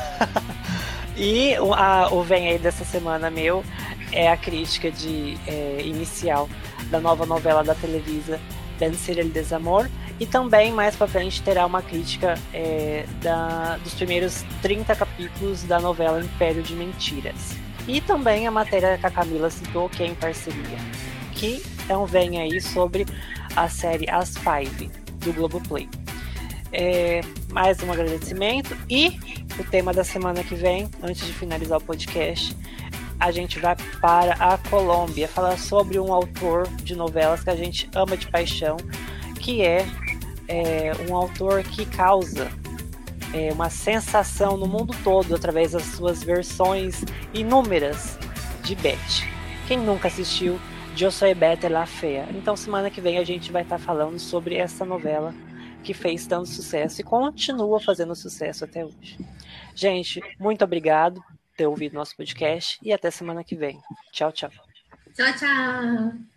e o, a, o Vem aí dessa semana meu é a crítica de é, inicial da nova novela da Televisa Vencer el Desamor e também mais para frente terá uma crítica é, da, dos primeiros 30 capítulos da novela Império de Mentiras. E também a matéria que a Camila citou, que é em parceria, que é um vem aí sobre a série As Five do Globoplay. É, mais um agradecimento e o tema da semana que vem, antes de finalizar o podcast, a gente vai para a Colômbia falar sobre um autor de novelas que a gente ama de paixão, que é, é um autor que causa é, uma sensação no mundo todo através das suas versões inúmeras de Beth. Quem nunca assistiu Eu Sou Beth La Fea? Então semana que vem a gente vai estar falando sobre essa novela que fez tanto sucesso e continua fazendo sucesso até hoje. Gente, muito obrigado por ter ouvido nosso podcast e até semana que vem. Tchau, tchau. Tchau, tchau.